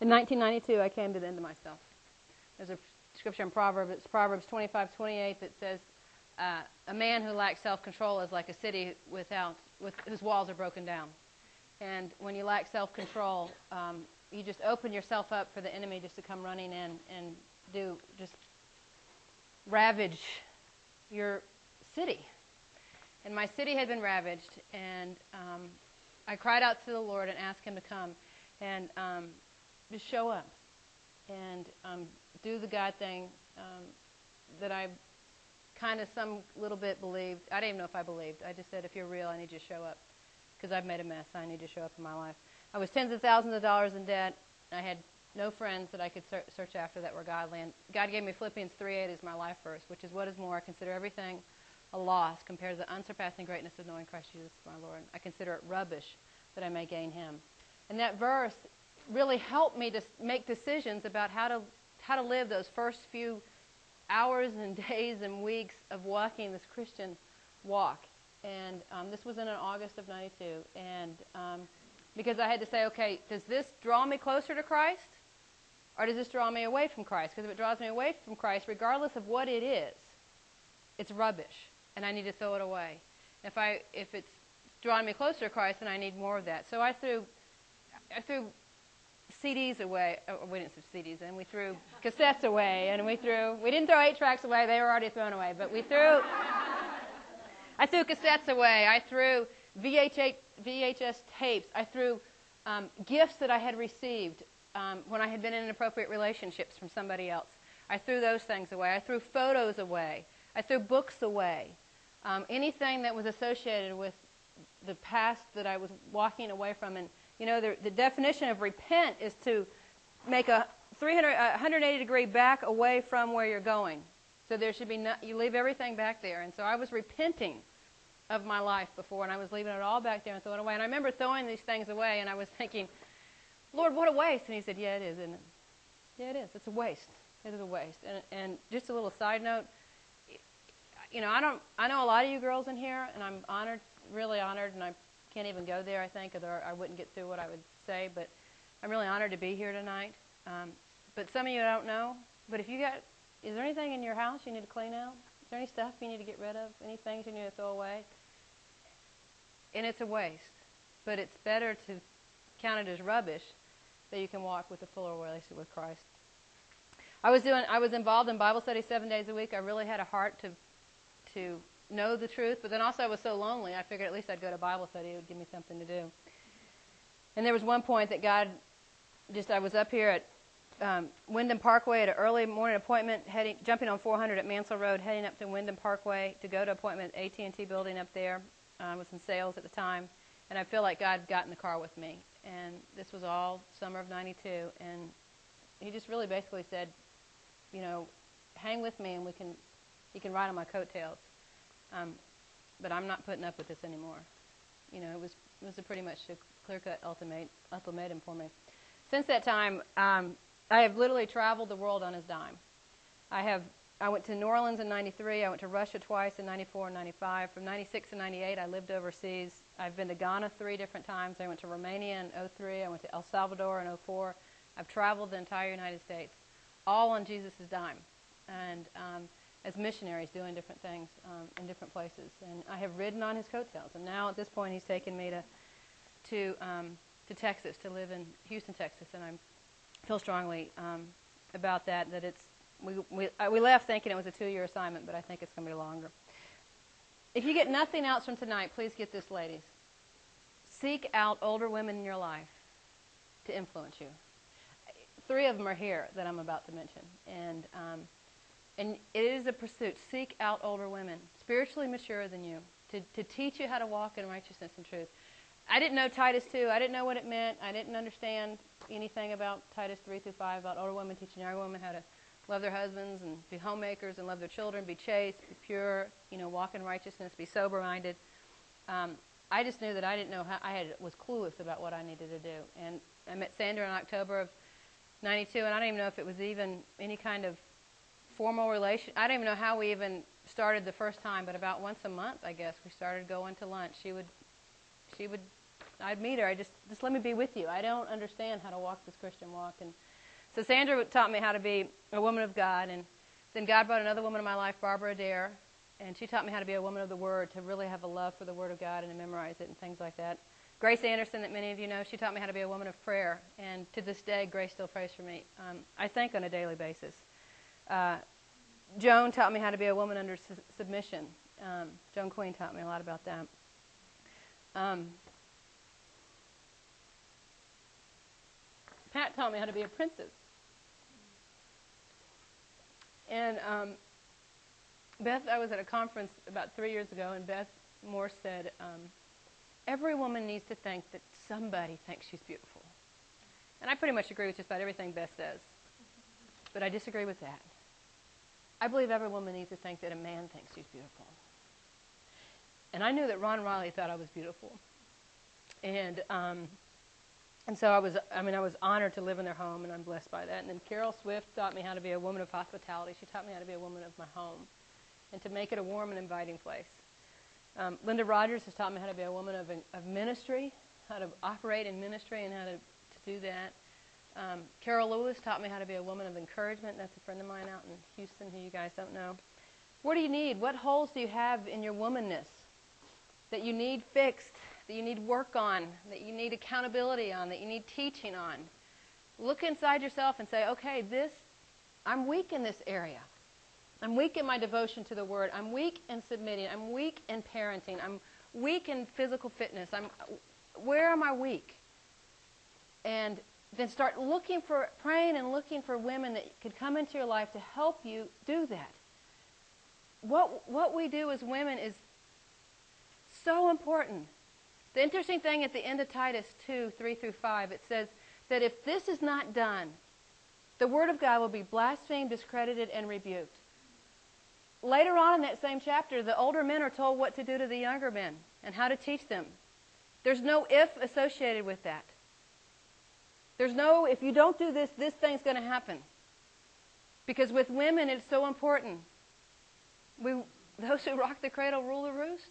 In 1992, I came to the end of myself. There's a scripture in Proverbs, it's Proverbs 25, 28 that says, uh, a man who lacks self-control is like a city without, with, whose walls are broken down. And when you lack self-control, um, you just open yourself up for the enemy just to come running in and do just ravage your city. And my city had been ravaged, and um, I cried out to the Lord and asked Him to come and um, just show up and um, do the God thing um, that I kind of some little bit believed. I didn't even know if I believed. I just said, if you're real, I need you to show up because I've made a mess. I need to show up in my life. I was tens of thousands of dollars in debt. I had no friends that I could ser- search after that were godly. And God gave me Philippians 3.8 as my life verse, which is what is more, I consider everything a loss compared to the unsurpassing greatness of knowing Christ Jesus my Lord. I consider it rubbish that I may gain him. And that verse really helped me to make decisions about how to, how to live those first few hours and days and weeks of walking this Christian walk. And um, this was in August of 92. And um, because I had to say, okay, does this draw me closer to Christ? Or does this draw me away from Christ? Because if it draws me away from Christ, regardless of what it is, it's rubbish. And I need to throw it away. If, I, if it's drawing me closer to Christ, then I need more of that. So I threw, I threw CDs away. Oh, we didn't throw CDs and We threw cassettes away, and we threw. We didn't throw eight tracks away; they were already thrown away. But we threw. I threw cassettes away. I threw VHS, VHS tapes. I threw um, gifts that I had received um, when I had been in inappropriate relationships from somebody else. I threw those things away. I threw photos away. I threw books away. Um, anything that was associated with the past that I was walking away from. And, you know, the, the definition of repent is to make a 300, 180 degree back away from where you're going. So there should be no, you leave everything back there. And so I was repenting of my life before, and I was leaving it all back there and throwing it away. And I remember throwing these things away, and I was thinking, Lord, what a waste. And he said, Yeah, it is, isn't it? Yeah, it is. It's a waste. It is a waste. And, and just a little side note, you know, I don't. I know a lot of you girls in here, and I'm honored really honored, and I can't even go there, I think, or I wouldn't get through what I would say, but I'm really honored to be here tonight. Um, but some of you don't know, but if you got, is there anything in your house you need to clean out? Is there any stuff you need to get rid of? Any things you need to throw away? And it's a waste, but it's better to count it as rubbish that you can walk with a fuller relationship with Christ. I was doing, I was involved in Bible study seven days a week. I really had a heart to, to know the truth, but then also I was so lonely, I figured at least I'd go to Bible study. It would give me something to do. And there was one point that God just, I was up here at um, Windward Parkway at an early morning appointment, heading, jumping on 400 at Mansell Road, heading up to Windward Parkway to go to appointment at AT&T building up there. I was in sales at the time, and I feel like God got in the car with me. And this was all summer of 92, and he just really basically said, you know, hang with me and we can, you can ride on my coattails. Um, but I'm not putting up with this anymore. You know, it was it was a pretty much a clear-cut ultimate, ultimatum for me. Since that time, um, I have literally traveled the world on his dime. I have I went to New Orleans in 93. I went to Russia twice in 94 and 95. From 96 to 98, I lived overseas. I've been to Ghana three different times. I went to Romania in 03. I went to El Salvador in 04. I've traveled the entire United States, all on Jesus' dime. And um, as missionaries doing different things um, in different places. And I have ridden on his coattails. And now at this point, he's taken me to to um, to Texas to live in Houston, Texas, and I feel strongly um, about that. That it's we we we left thinking it was a two-year assignment, but I think it's going to be longer. If you get nothing else from tonight, please get this, ladies. Seek out older women in your life to influence you. Three of them are here that I'm about to mention, and um, and it is a pursuit. Seek out older women, spiritually mature than you, to, to teach you how to walk in righteousness and truth. I didn't know Titus 2. I didn't know what it meant. I didn't understand anything about Titus 3 through 5, about older women teaching younger women how to love their husbands and be homemakers and love their children, be chaste, be pure, you know, walk in righteousness, be sober-minded. Um, I just knew that I didn't know how, I had, was clueless about what I needed to do. And I met Sandra in October of 92, and I don't even know if it was even any kind of formal relation. I don't even know how we even started the first time, but about once a month, I guess, we started going to lunch. She would, she would I'd meet her. I just just let me be with you. I don't understand how to walk this Christian walk. And so Sandra taught me how to be a woman of God. And then God brought another woman in my life, Barbara Adair, and she taught me how to be a woman of the Word, to really have a love for the Word of God and to memorize it and things like that. Grace Anderson, that many of you know, she taught me how to be a woman of prayer. And to this day, Grace still prays for me. Um, I think on a daily basis. Uh, Joan taught me how to be a woman under su- submission. Um, Joan Queen taught me a lot about that. Um, Pat taught me how to be a princess. And um, Beth, I was at a conference about three years ago, and Beth Moore said, um, Every woman needs to think that somebody thinks she's beautiful. And I pretty much agree with just about everything Beth says. But I disagree with that. I believe every woman needs to think that a man thinks she's beautiful. And I knew that Ron Riley thought I was beautiful. And um, and so I was I mean I was honored to live in their home and I'm blessed by that. And then Carol Swift taught me how to be a woman of hospitality. She taught me how to be a woman of my home and to make it a warm and inviting place. Um, Linda Rogers has taught me how to be a woman of, of ministry, how to operate in ministry and how to, to do that. Um, Carol Lewis taught me how to be a woman of encouragement. That's a friend of mine out in Houston who you guys don't know. What do you need? What holes do you have in your womanness that you need fixed, that you need work on, that you need accountability on, that you need teaching on? Look inside yourself and say, okay, this, I'm weak in this area. I'm weak in my devotion to the Word. I'm weak in submitting. I'm weak in parenting. I'm weak in physical fitness. I'm, where am I weak? And then start looking for, praying and looking for women that could come into your life to help you do that. What, what we do as women is so important. The interesting thing at the end of Titus 2 3 through 5, it says that if this is not done, the Word of God will be blasphemed, discredited, and rebuked. Later on in that same chapter, the older men are told what to do to the younger men and how to teach them. There's no if associated with that. There's no, if you don't do this, this thing's going to happen. Because with women, it's so important. We, those who rock the cradle rule the roost.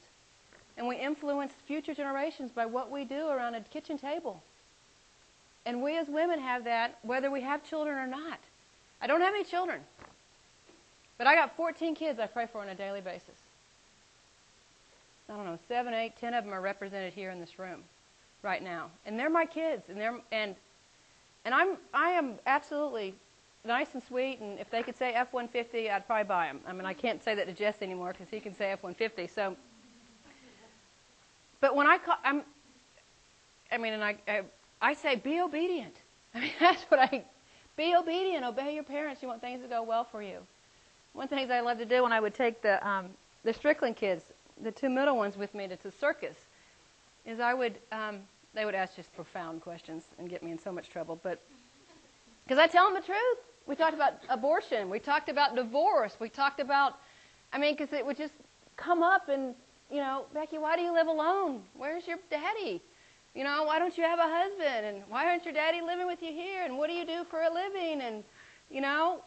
And we influence future generations by what we do around a kitchen table. And we as women have that whether we have children or not. I don't have any children. But I got 14 kids I pray for on a daily basis. I don't know, seven, eight, ten of them are represented here in this room right now. And they're my kids. And, they're, and and I'm, I am absolutely nice and sweet, and if they could say F-150, I'd probably buy them. I mean, I can't say that to Jess anymore because he can say F-150. So, but when I call, I'm, I mean, and I, I, I say be obedient. I mean, that's what I, be obedient, obey your parents. You want things to go well for you. One of the things I love to do when I would take the, um, the Strickland kids, the two middle ones with me to the circus, is I would, um, they would ask just profound questions and get me in so much trouble. But because I tell them the truth, we talked about abortion, we talked about divorce, we talked about, I mean, because it would just come up and you know, Becky, why do you live alone? Where's your daddy? You know, why don't you have a husband? And why aren't your daddy living with you here? And what do you do for a living? And you know,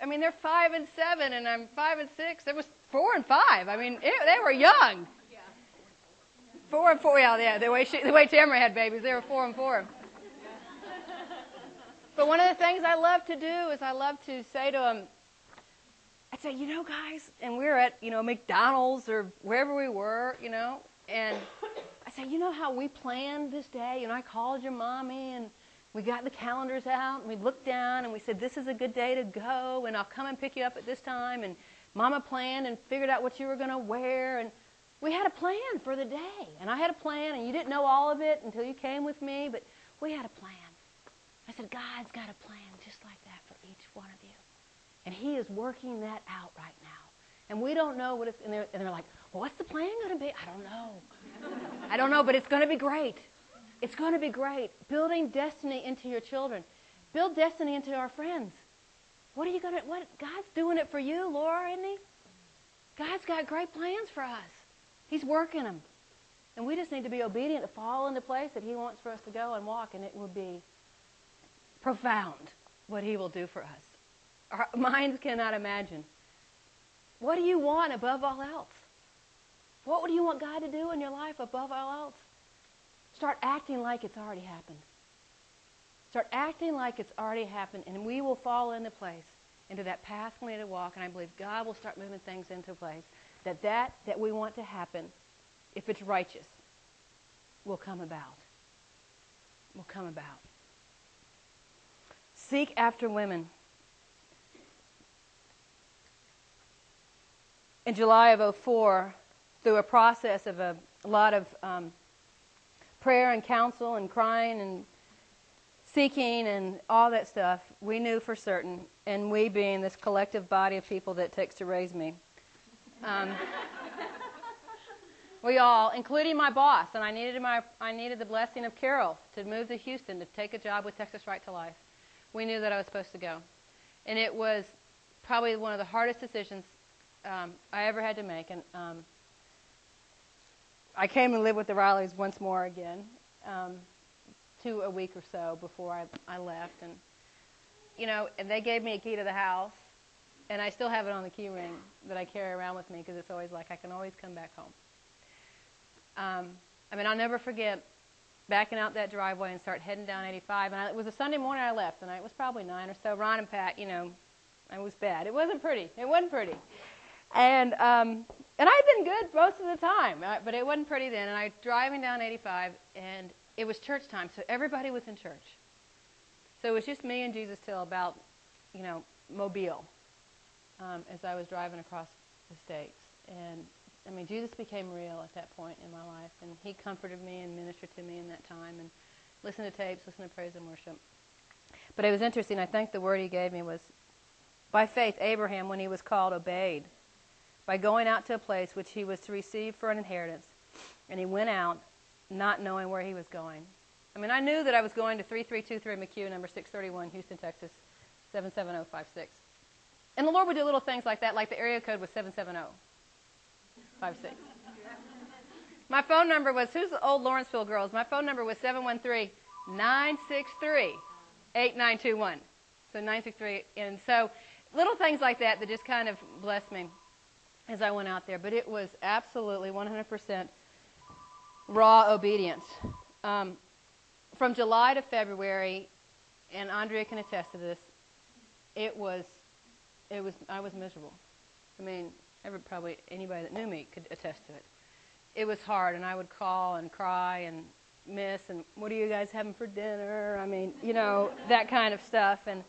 I mean, they're five and seven, and I'm five and six. It was four and five. I mean, it, they were young. Four and four, yeah, yeah. The way she, the way Tamara had babies, they were four and four. But one of the things I love to do is I love to say to them, I'd say, you know, guys, and we are at, you know, McDonald's or wherever we were, you know, and I say, you know how we planned this day? You know, I called your mommy and we got the calendars out and we looked down and we said, this is a good day to go and I'll come and pick you up at this time. And mama planned and figured out what you were going to wear. And we had a plan for the day. And I had a plan, and you didn't know all of it until you came with me, but we had a plan. I said, God's got a plan just like that for each one of you. And He is working that out right now. And we don't know what it's, and they're, and they're like, well, what's the plan going to be? I don't know. I don't know, but it's going to be great. It's going to be great. Building destiny into your children. Build destiny into our friends. What are you going to, what, God's doing it for you, Laura, isn't He? God's got great plans for us. He's working them. And we just need to be obedient to fall into place that He wants for us to go and walk, and it will be profound what He will do for us. Our minds cannot imagine. What do you want above all else? What would you want God to do in your life above all else? Start acting like it's already happened. Start acting like it's already happened, and we will fall into place, into that path we need to walk, and I believe God will start moving things into place. That that that we want to happen, if it's righteous, will come about. Will come about. Seek after women. In July of 04, through a process of a, a lot of um, prayer and counsel and crying and seeking and all that stuff, we knew for certain, and we being this collective body of people that it takes to raise me. Um, we all, including my boss, and I needed my I needed the blessing of Carol to move to Houston to take a job with Texas Right to Life. We knew that I was supposed to go, and it was probably one of the hardest decisions um, I ever had to make. And um, I came and lived with the Rileys once more again, um, to a week or so before I, I left, and you know, and they gave me a key to the house, and I still have it on the key ring that I carry around with me because it's always like I can always come back home. Um, I mean, I'll never forget backing out that driveway and start heading down 85. And I, it was a Sunday morning I left, and I, it was probably nine or so. Ron and Pat, you know, it was bad. It wasn't pretty. It wasn't pretty. And um, and I'd been good most of the time, uh, but it wasn't pretty then. And I driving down 85, and it was church time, so everybody was in church. So it was just me and Jesus till about, you know, Mobile, um, as I was driving across the states. And I mean, Jesus became real at that point in my life, and He comforted me and ministered to me in that time, and listened to tapes, listened to praise and worship. But it was interesting. I think the word He gave me was, by faith, Abraham, when he was called, obeyed, by going out to a place which he was to receive for an inheritance, and he went out, not knowing where he was going. I mean, I knew that I was going to 3323 McCue, number 631, Houston, Texas, 77056. And the Lord would do little things like that, like the area code was 770 five. My phone number was who's the old Lawrenceville girls? My phone number was 713 963 8921. So 963. And so little things like that that just kind of blessed me as I went out there. But it was absolutely 100% raw obedience. Um, from July to February, and Andrea can attest to this, it was, it was, I was miserable. I mean, Every, probably anybody that knew me could attest to it. It was hard, and I would call and cry and miss and what are you guys having for dinner? I mean, you know that kind of stuff. And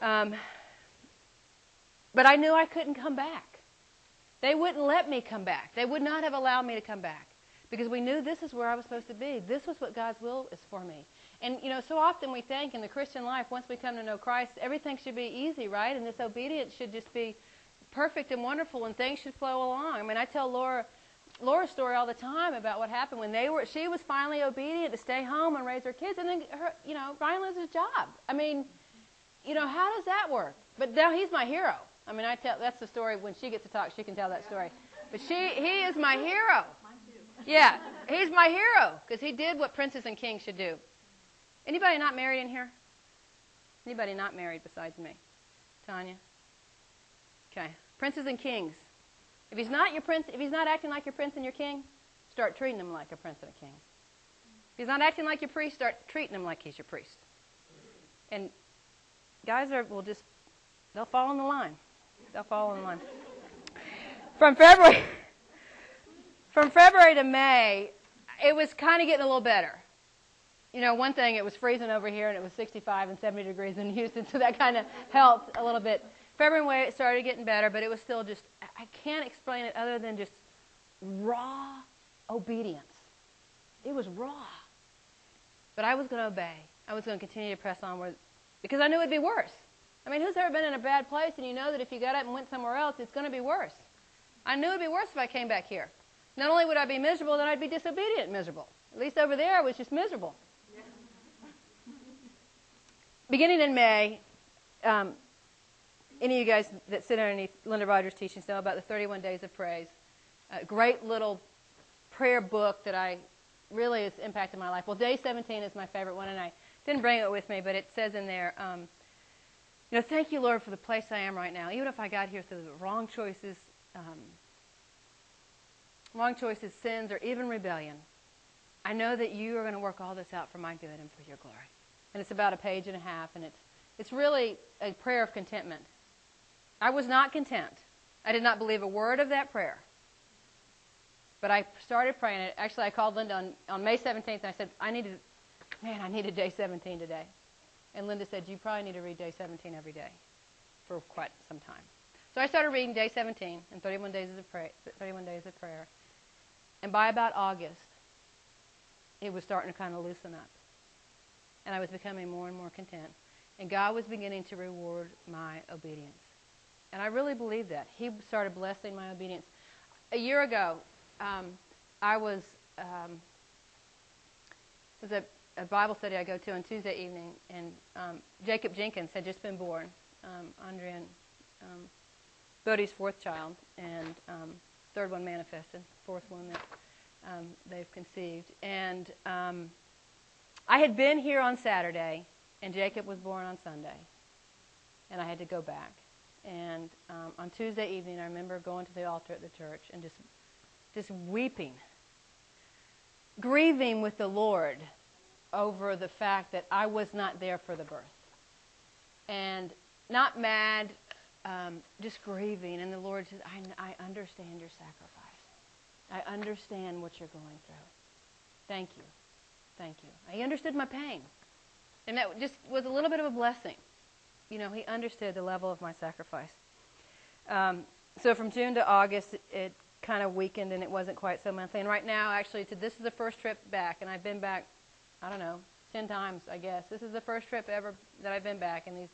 um, but I knew I couldn't come back. They wouldn't let me come back. They would not have allowed me to come back because we knew this is where I was supposed to be. This was what God's will is for me. And you know, so often we think in the Christian life, once we come to know Christ, everything should be easy, right? And this obedience should just be perfect and wonderful and things should flow along. I mean, I tell Laura Laura's story all the time about what happened when they were she was finally obedient to stay home and raise her kids and then her you know Ryan loses his job. I mean, you know, how does that work? But now he's my hero. I mean, I tell that's the story when she gets to talk, she can tell that story. But she he is my hero. Yeah, he's my hero because he did what princes and kings should do. Anybody not married in here? Anybody not married besides me? Tanya? Okay. Princes and kings. If he's not your prince, if he's not acting like your prince and your king, start treating him like a prince and a king. If he's not acting like your priest, start treating him like he's your priest. And guys are will just they'll fall in the line. They'll fall in the line. From February from February to May, it was kind of getting a little better. You know, one thing, it was freezing over here and it was 65 and 70 degrees in Houston, so that kind of helped a little bit. February it started getting better, but it was still just, I can't explain it other than just raw obedience. It was raw. But I was going to obey. I was going to continue to press onward because I knew it would be worse. I mean, who's ever been in a bad place and you know that if you got up and went somewhere else, it's going to be worse? I knew it would be worse if I came back here. Not only would I be miserable, then I'd be disobedient miserable. At least over there, I was just miserable. Beginning in May, um, any of you guys that sit underneath Linda Rogers' teachings know about the 31 Days of Praise. A great little prayer book that I really has impacted my life. Well, day 17 is my favorite one, and I didn't bring it with me, but it says in there, um, you know, thank you, Lord, for the place I am right now. Even if I got here through the wrong choices, um, wrong choices, sins, or even rebellion, I know that you are going to work all this out for my good and for your glory. And it's about a page and a half, and it's, it's really a prayer of contentment. I was not content. I did not believe a word of that prayer. But I started praying it. Actually, I called Linda on, on May 17th, and I said, I needed, man, I needed day 17 today. And Linda said, you probably need to read day 17 every day for quite some time. So I started reading day 17 and 31 days of prayer, 31 days of prayer. And by about August, it was starting to kind of loosen up. And I was becoming more and more content. And God was beginning to reward my obedience. And I really believe that. He started blessing my obedience. A year ago, um, I was, um, was a, a, Bible study I go to on Tuesday evening, and um, Jacob Jenkins had just been born, um, Andrea and um, Bodie's fourth child, and um, third one manifested, fourth one that um, they've conceived. And um, I had been here on Saturday, and Jacob was born on Sunday, and I had to go back. And um, on Tuesday evening, I remember going to the altar at the church and just, just weeping, grieving with the Lord over the fact that I was not there for the birth, and not mad, um, just grieving. And the Lord said, I, I understand your sacrifice. I understand what you're going through. Thank you. Thank you. He understood my pain. And that just was a little bit of a blessing. You know, he understood the level of my sacrifice. Um, so from June to August, it, kind of weakened and it wasn't quite so monthly. And right now, actually, to, this is the first trip back, and I've been back, I don't know, 10 times, I guess. This is the first trip ever that I've been back in these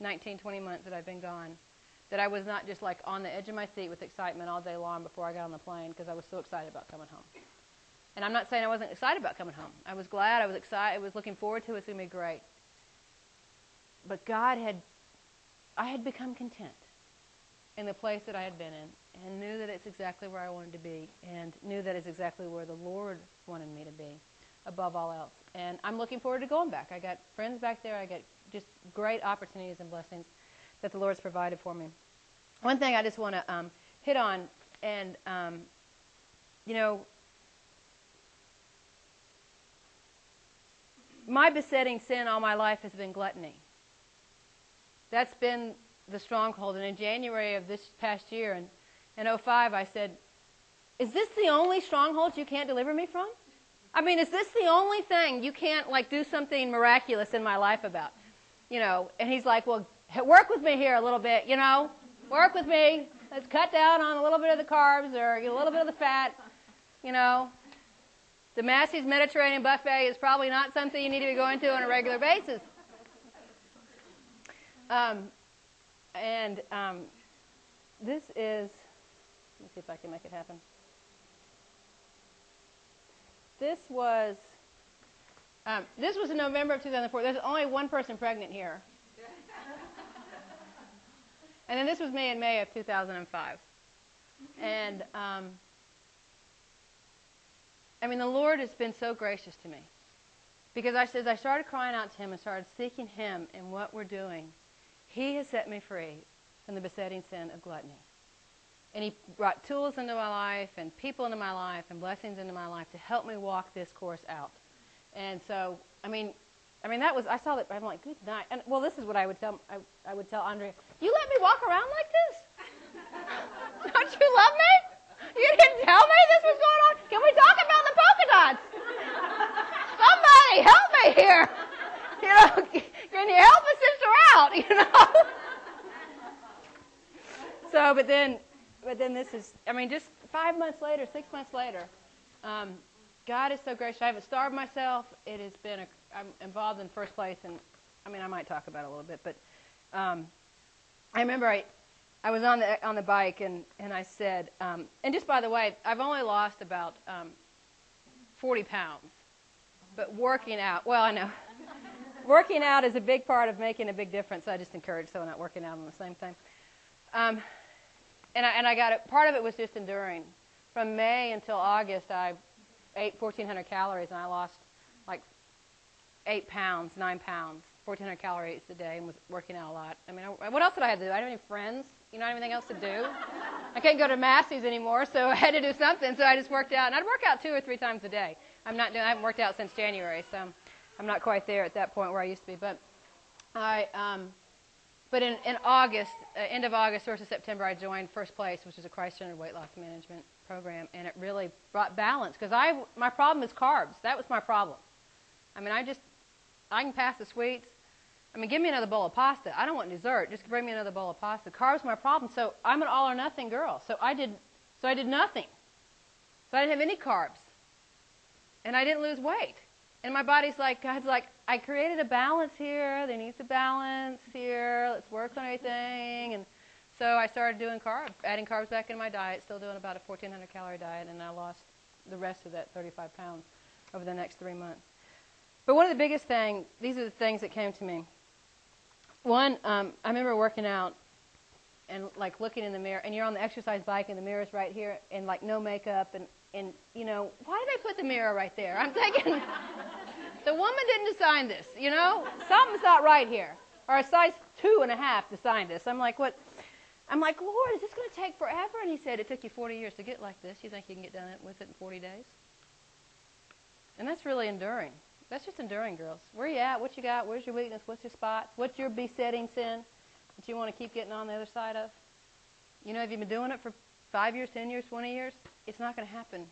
19, 20 months that I've been gone that I was not just like on the edge of my seat with excitement all day long before I got on the plane because I was so excited about coming home. And I'm not saying I wasn't excited about coming home. I was glad. I was excited. I was looking forward to it. It's going to be great. But God had, I had become content in the place that I had been in and knew that it's exactly where I wanted to be and knew that it's exactly where the Lord wanted me to be above all else. And I'm looking forward to going back. I got friends back there. I got just great opportunities and blessings that the Lord's provided for me. One thing I just want to um, hit on, and um, you know, my besetting sin all my life has been gluttony. That's been the stronghold. And in January of this past year, and in 05, I said, Is this the only stronghold you can't deliver me from? I mean, is this the only thing you can't, like, do something miraculous in my life about? You know, and he's like, Well, work with me here a little bit, you know? Work with me. Let's cut down on a little bit of the carbs or a little bit of the fat, you know? The Massey's Mediterranean buffet is probably not something you need to be going to on a regular basis. Um, and um, this is, let me see if I can make it happen. This was, um, this was in November of 2004. There's only one person pregnant here. And then this was me in May of 2005. And I mean, the Lord has been so gracious to me. Because I, as I started crying out to Him and started seeking Him in what we're doing, He has set me free from the besetting sin of gluttony. And He brought tools into my life and people into my life and blessings into my life to help me walk this course out. And so, I mean, I mean, that was, I saw that, I'm like, good night. And, well, this is what I would tell, I, I would tell Andrea, you let me walk around like this? Don't you love me? You didn't tell me this was going on? Can we talk about the dots? Somebody help me here. You know, can you help a sister out, you know? so, but then, but then this is, I mean, just five months later, six months later, um, God is so gracious. I haven't starved myself. It has been a I'm involved in first place, and I mean I might talk about it a little bit, but um, I remember I I was on the on the bike and and I said, um, and just by the way, I've only lost about um, 40 pounds, but working out, well I know. working out is a big part of making a big difference. I just encourage someone not working out on the same thing. Um, and I, and I got it. Part of it was just enduring. From May until August, I ate 1,400 calories, and I lost like eight pounds, nine pounds, 1,400 calories a day, and was working out a lot. I mean, I, what else did I have to do? I didn't have any friends. You know, anything else to do. I can't go to Massey's anymore, so I had to do something. So I just worked out, and I'd work out two or three times a day. I'm not doing. I haven't worked out since January, so I'm not quite there at that point where I used to be. But I, um, but in, in August, uh, end of August, first of September, I joined First Place, which is a Christ-centered weight loss management program, and it really brought balance because I my problem is carbs. That was my problem. I mean, I just I can pass the sweets. I mean, give me another bowl of pasta. I don't want dessert. Just bring me another bowl of pasta. Carbs my problem. So I'm an all or nothing girl. So I did so I did nothing. So I didn't have any carbs. And I didn't lose weight. And my body's like, God's like, I created a balance here. There needs a balance here. Let's work on everything. And so I started doing carbs, adding carbs back in my diet, still doing about a 1,400 calorie diet, and I lost the rest of that 35 pounds over the next three months. But one of the biggest things, these are the things that came to me. One, um, I remember working out and like looking in the mirror, and you're on the exercise bike, and the mirror's right here, and like no makeup, and and you know why did they put the mirror right there? I'm thinking the woman didn't design this, you know something's not right here. Or a size two and a half designed this. I'm like, what? I'm like, Lord, is this going to take forever? And he said, it took you 40 years to get like this. You think you can get done with it in 40 days? And that's really enduring. That's just enduring, girls. Where you at? What you got? Where's your weakness? What's your spot? What's your besetting sin that you want to keep getting on the other side of? You know, have you've been doing it for five years, ten years, 20 years? It's not going to happen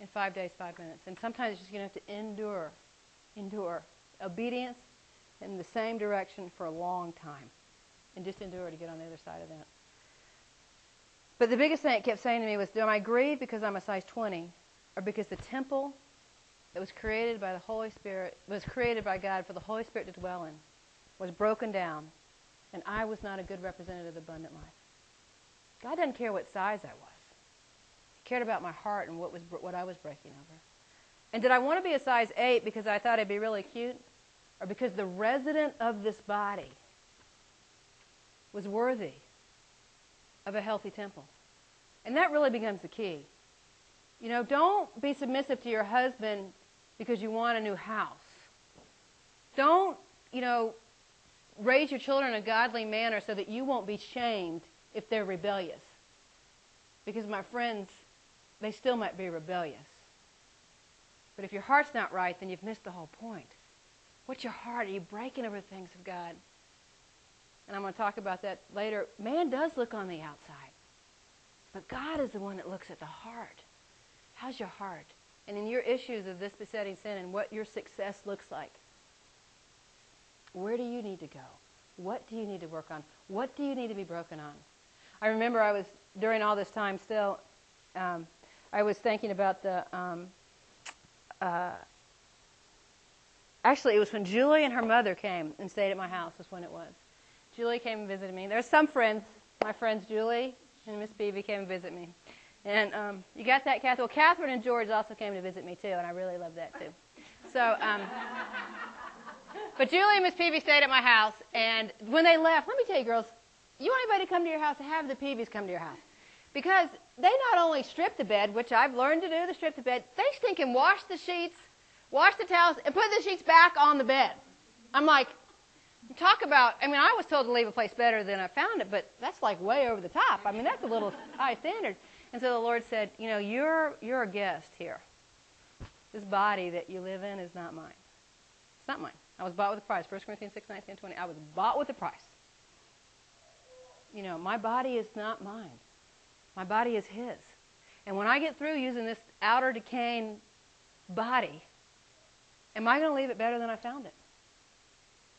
in five days, five minutes. And sometimes you're just going to have to endure, endure obedience in the same direction for a long time. And just endure to get on the other side of that. But the biggest thing it kept saying to me was, do I grieve because I'm a size 20 or because the temple that was created by the Holy Spirit, was created by God for the Holy Spirit to dwell in, was broken down, and I was not a good representative of abundant life. God doesn't care what size I was. He cared about my heart and what was what I was breaking over. And did I want to be a size 8 because I thought I'd be really cute or because the resident of this body was worthy of a healthy temple? And that really becomes the key. You know, don't be submissive to your husband because you want a new house. Don't, you know, raise your children in a godly manner so that you won't be shamed if they're rebellious. Because my friends, they still might be rebellious. But if your heart's not right, then you've missed the whole point. What's your heart? Are you breaking over the things of God? And I'm going to talk about that later. Man does look on the outside. But God is the one that looks at the heart. How's your heart? And in your issues of this besetting sin and what your success looks like. Where do you need to go? What do you need to work on? What do you need to be broken on? I remember I was, during all this time still, um, I was thinking about the, um, uh, actually, it was when Julie and her mother came and stayed at my house, was when it was. Julie came and visited me. There's some friends, my friends Julie and Miss Peavy came and visit me. And um, you got that, Catherine? Well, Catherine and George also came to visit me too, and I really love that too. So, um, but Julie and Miss Peavy stayed at my house, and when they left, let me tell you, girls, you want anybody to come to your house, have the Peavies come to your house. Because they not only strip the bed, which I've learned to do, the strip the bed, they stink and wash the sheets, wash the towels, and put the sheets back on the bed. I'm like, talk about, I mean, I was told to leave a place better than I found it, but that's like way over the top. I mean, that's a little high standard. And so the Lord said, You know, you're, you're a guest here. This body that you live in is not mine. It's not mine. I was bought with a price. 1 Corinthians 6, 19, 20. I was bought with a price. You know, my body is not mine. My body is His. And when I get through using this outer decaying body, am I going to leave it better than I found it?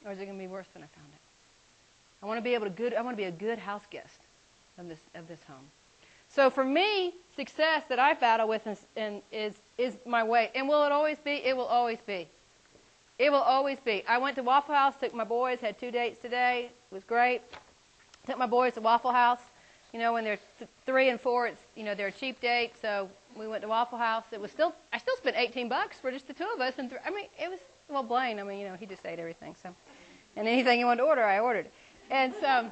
Or is it going to be worse than I found it? I want to be able to good I want to be a good house guest of this of this home. So for me, success that I battle with is, is, is my weight. And will it always be? It will always be. It will always be. I went to Waffle House, took my boys, had two dates today. It was great. Took my boys to Waffle House. You know, when they're th- three and four, it's you know they're a cheap date, so we went to Waffle House. It was still I still spent 18 bucks for just the two of us, and th- I mean it was well Blaine. I mean you know he just ate everything, so and anything he wanted to order, I ordered, and so.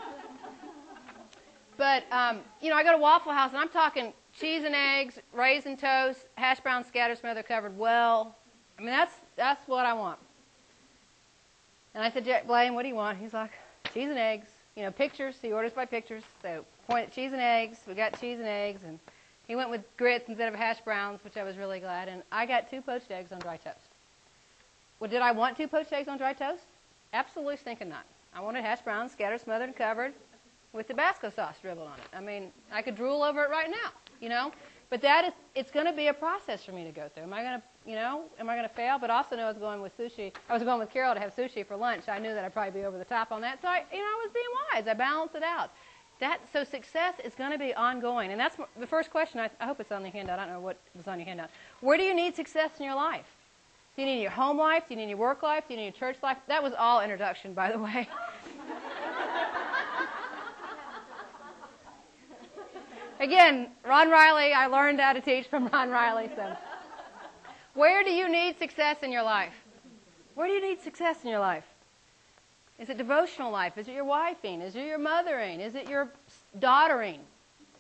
But, um, you know, I go to Waffle House and I'm talking cheese and eggs, raisin toast, hash brown scatter smother covered well. I mean, that's, that's what I want. And I said, Jack Blaine, what do you want? He's like, cheese and eggs. You know, pictures. He orders by pictures. So point at cheese and eggs. We got cheese and eggs. And He went with grits instead of hash browns, which I was really glad. And I got two poached eggs on dry toast. Well, did I want two poached eggs on dry toast? Absolutely stinking not. I wanted hash browns, scattered, smothered, and covered with Tabasco sauce dribbled on it. I mean, I could drool over it right now, you know? But that is, it's going to be a process for me to go through. Am I going to, you know, am I going to fail? But also know I was going with sushi. I was going with Carol to have sushi for lunch. I knew that I'd probably be over the top on that. So I, you know, I was being wise. I balanced it out. That, so success is going to be ongoing. And that's the first question. I, I hope it's on the handout. I don't know what was on your handout. Where do you need success in your life? Do you need your home life? Do you need your work life? Do you need your church life? That was all introduction, by the way. Again, Ron Riley, I learned how to teach from Ron Riley. So, where do you need success in your life? Where do you need success in your life? Is it devotional life? Is it your wifing? Is it your mothering? Is it your daughtering?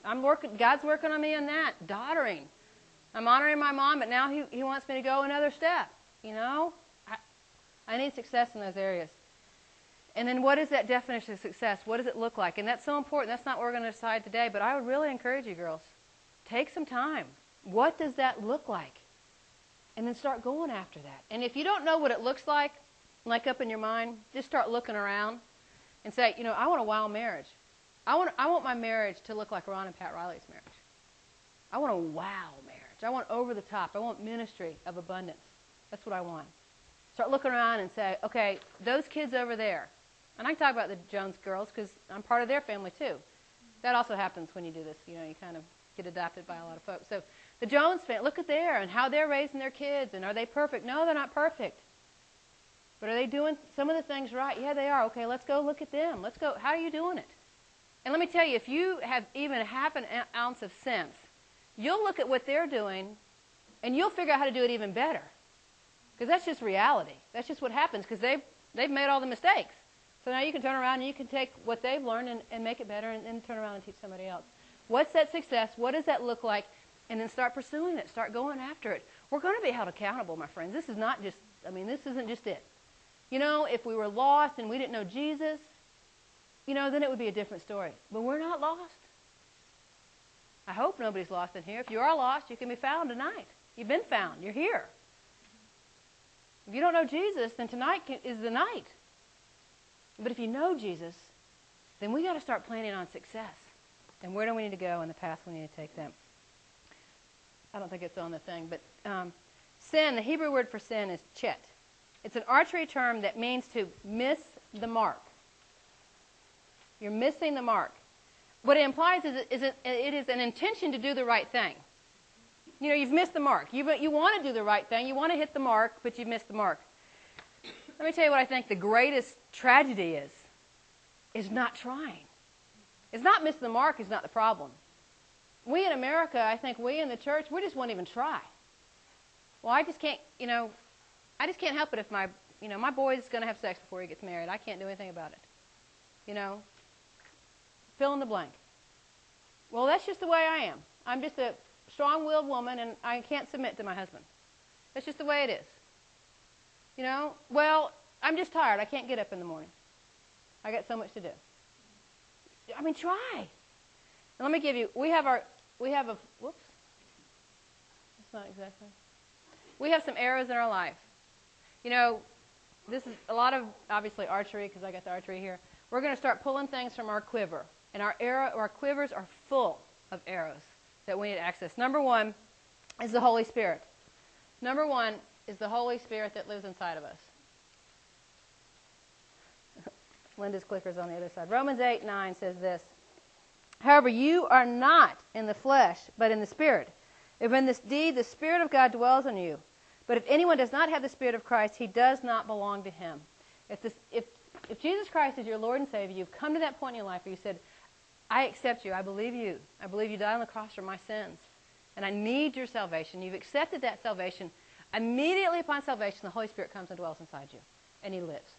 I'm working. God's working on me in that daughtering. I'm honoring my mom, but now He, he wants me to go another step. You know, I, I need success in those areas. And then what is that definition of success? What does it look like? And that's so important. That's not what we're going to decide today, but I would really encourage you girls, take some time. What does that look like? And then start going after that. And if you don't know what it looks like, like up in your mind, just start looking around and say, you know, I want a wild marriage. I want, I want my marriage to look like Ron and Pat Riley's marriage. I want a wow marriage. I want over the top. I want ministry of abundance. That's what I want. Start looking around and say, okay, those kids over there, and I can talk about the Jones girls because I'm part of their family too. That also happens when you do this. You know, you kind of get adopted by a lot of folks. So the Jones family, look at there and how they're raising their kids. And are they perfect? No, they're not perfect. But are they doing some of the things right? Yeah, they are. Okay, let's go look at them. Let's go. How are you doing it? And let me tell you, if you have even half an ounce of sense, you'll look at what they're doing and you'll figure out how to do it even better. Because that's just reality. That's just what happens because they've, they've made all the mistakes. So now you can turn around and you can take what they've learned and, and make it better and then turn around and teach somebody else. What's that success? What does that look like? And then start pursuing it. Start going after it. We're going to be held accountable, my friends. This is not just, I mean, this isn't just it. You know, if we were lost and we didn't know Jesus, you know, then it would be a different story. But we're not lost. I hope nobody's lost in here. If you are lost, you can be found tonight. You've been found. You're here. If you don't know Jesus, then tonight is the night. But if you know Jesus, then we got to start planning on success. And where do we need to go and the path we need to take them? I don't think it's on the thing, but um, sin, the Hebrew word for sin is chet. It's an archery term that means to miss the mark. You're missing the mark. What it implies is, is it, it is an intention to do the right thing. You know, you've missed the mark. You, you want to do the right thing. You want to hit the mark, but you've missed the mark. Let me tell you what I think the greatest tragedy is, is not trying. It's not missing the mark is not the problem. We in America, I think we in the church, we just won't even try. Well, I just can't, you know, I just can't help it if my, you know, my boy's going to have sex before he gets married. I can't do anything about it. You know, fill in the blank. Well, that's just the way I am. I'm just a strong-willed woman, and I can't submit to my husband. That's just the way it is. You know, well, I'm just tired. I can't get up in the morning. I got so much to do. I mean, try. Let me give you. We have our. We have a. Whoops. That's not exactly. We have some arrows in our life. You know, this is a lot of obviously archery because I got the archery here. We're going to start pulling things from our quiver, and our arrow, our quivers are full of arrows that we need access. Number one is the Holy Spirit. Number one is the Holy Spirit that lives inside of us. Linda's clicker's on the other side. Romans 8 9 says this However, you are not in the flesh, but in the Spirit. If in this deed the Spirit of God dwells in you. But if anyone does not have the Spirit of Christ, he does not belong to him. If, this, if, if Jesus Christ is your Lord and Savior, you've come to that point in your life where you said, I accept you. I believe you. I believe you died on the cross for my sins. And I need your salvation. You've accepted that salvation. Immediately upon salvation, the Holy Spirit comes and dwells inside you, and He lives.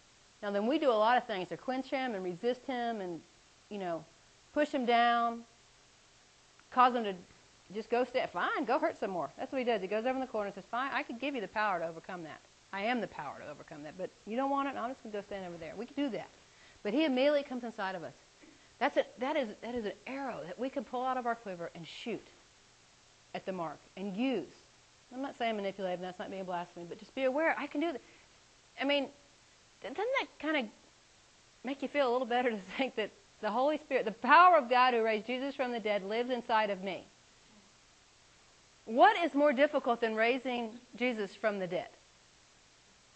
Now, then we do a lot of things to quench Him and resist Him and, you know, push Him down, cause Him to just go step. Fine, go hurt some more. That's what He does. He goes over in the corner and says, Fine, I could give you the power to overcome that. I am the power to overcome that. But you don't want it, I'm just going to go stand over there. We can do that. But He immediately comes inside of us. That's a, that, is, that is an arrow that we can pull out of our quiver and shoot. at the mark and use. I'm not saying manipulate, and that's not being blasphemy, but just be aware. I can do that. I mean, doesn't that kind of make you feel a little better to think that the Holy Spirit, the power of God who raised Jesus from the dead, lives inside of me? What is more difficult than raising Jesus from the dead?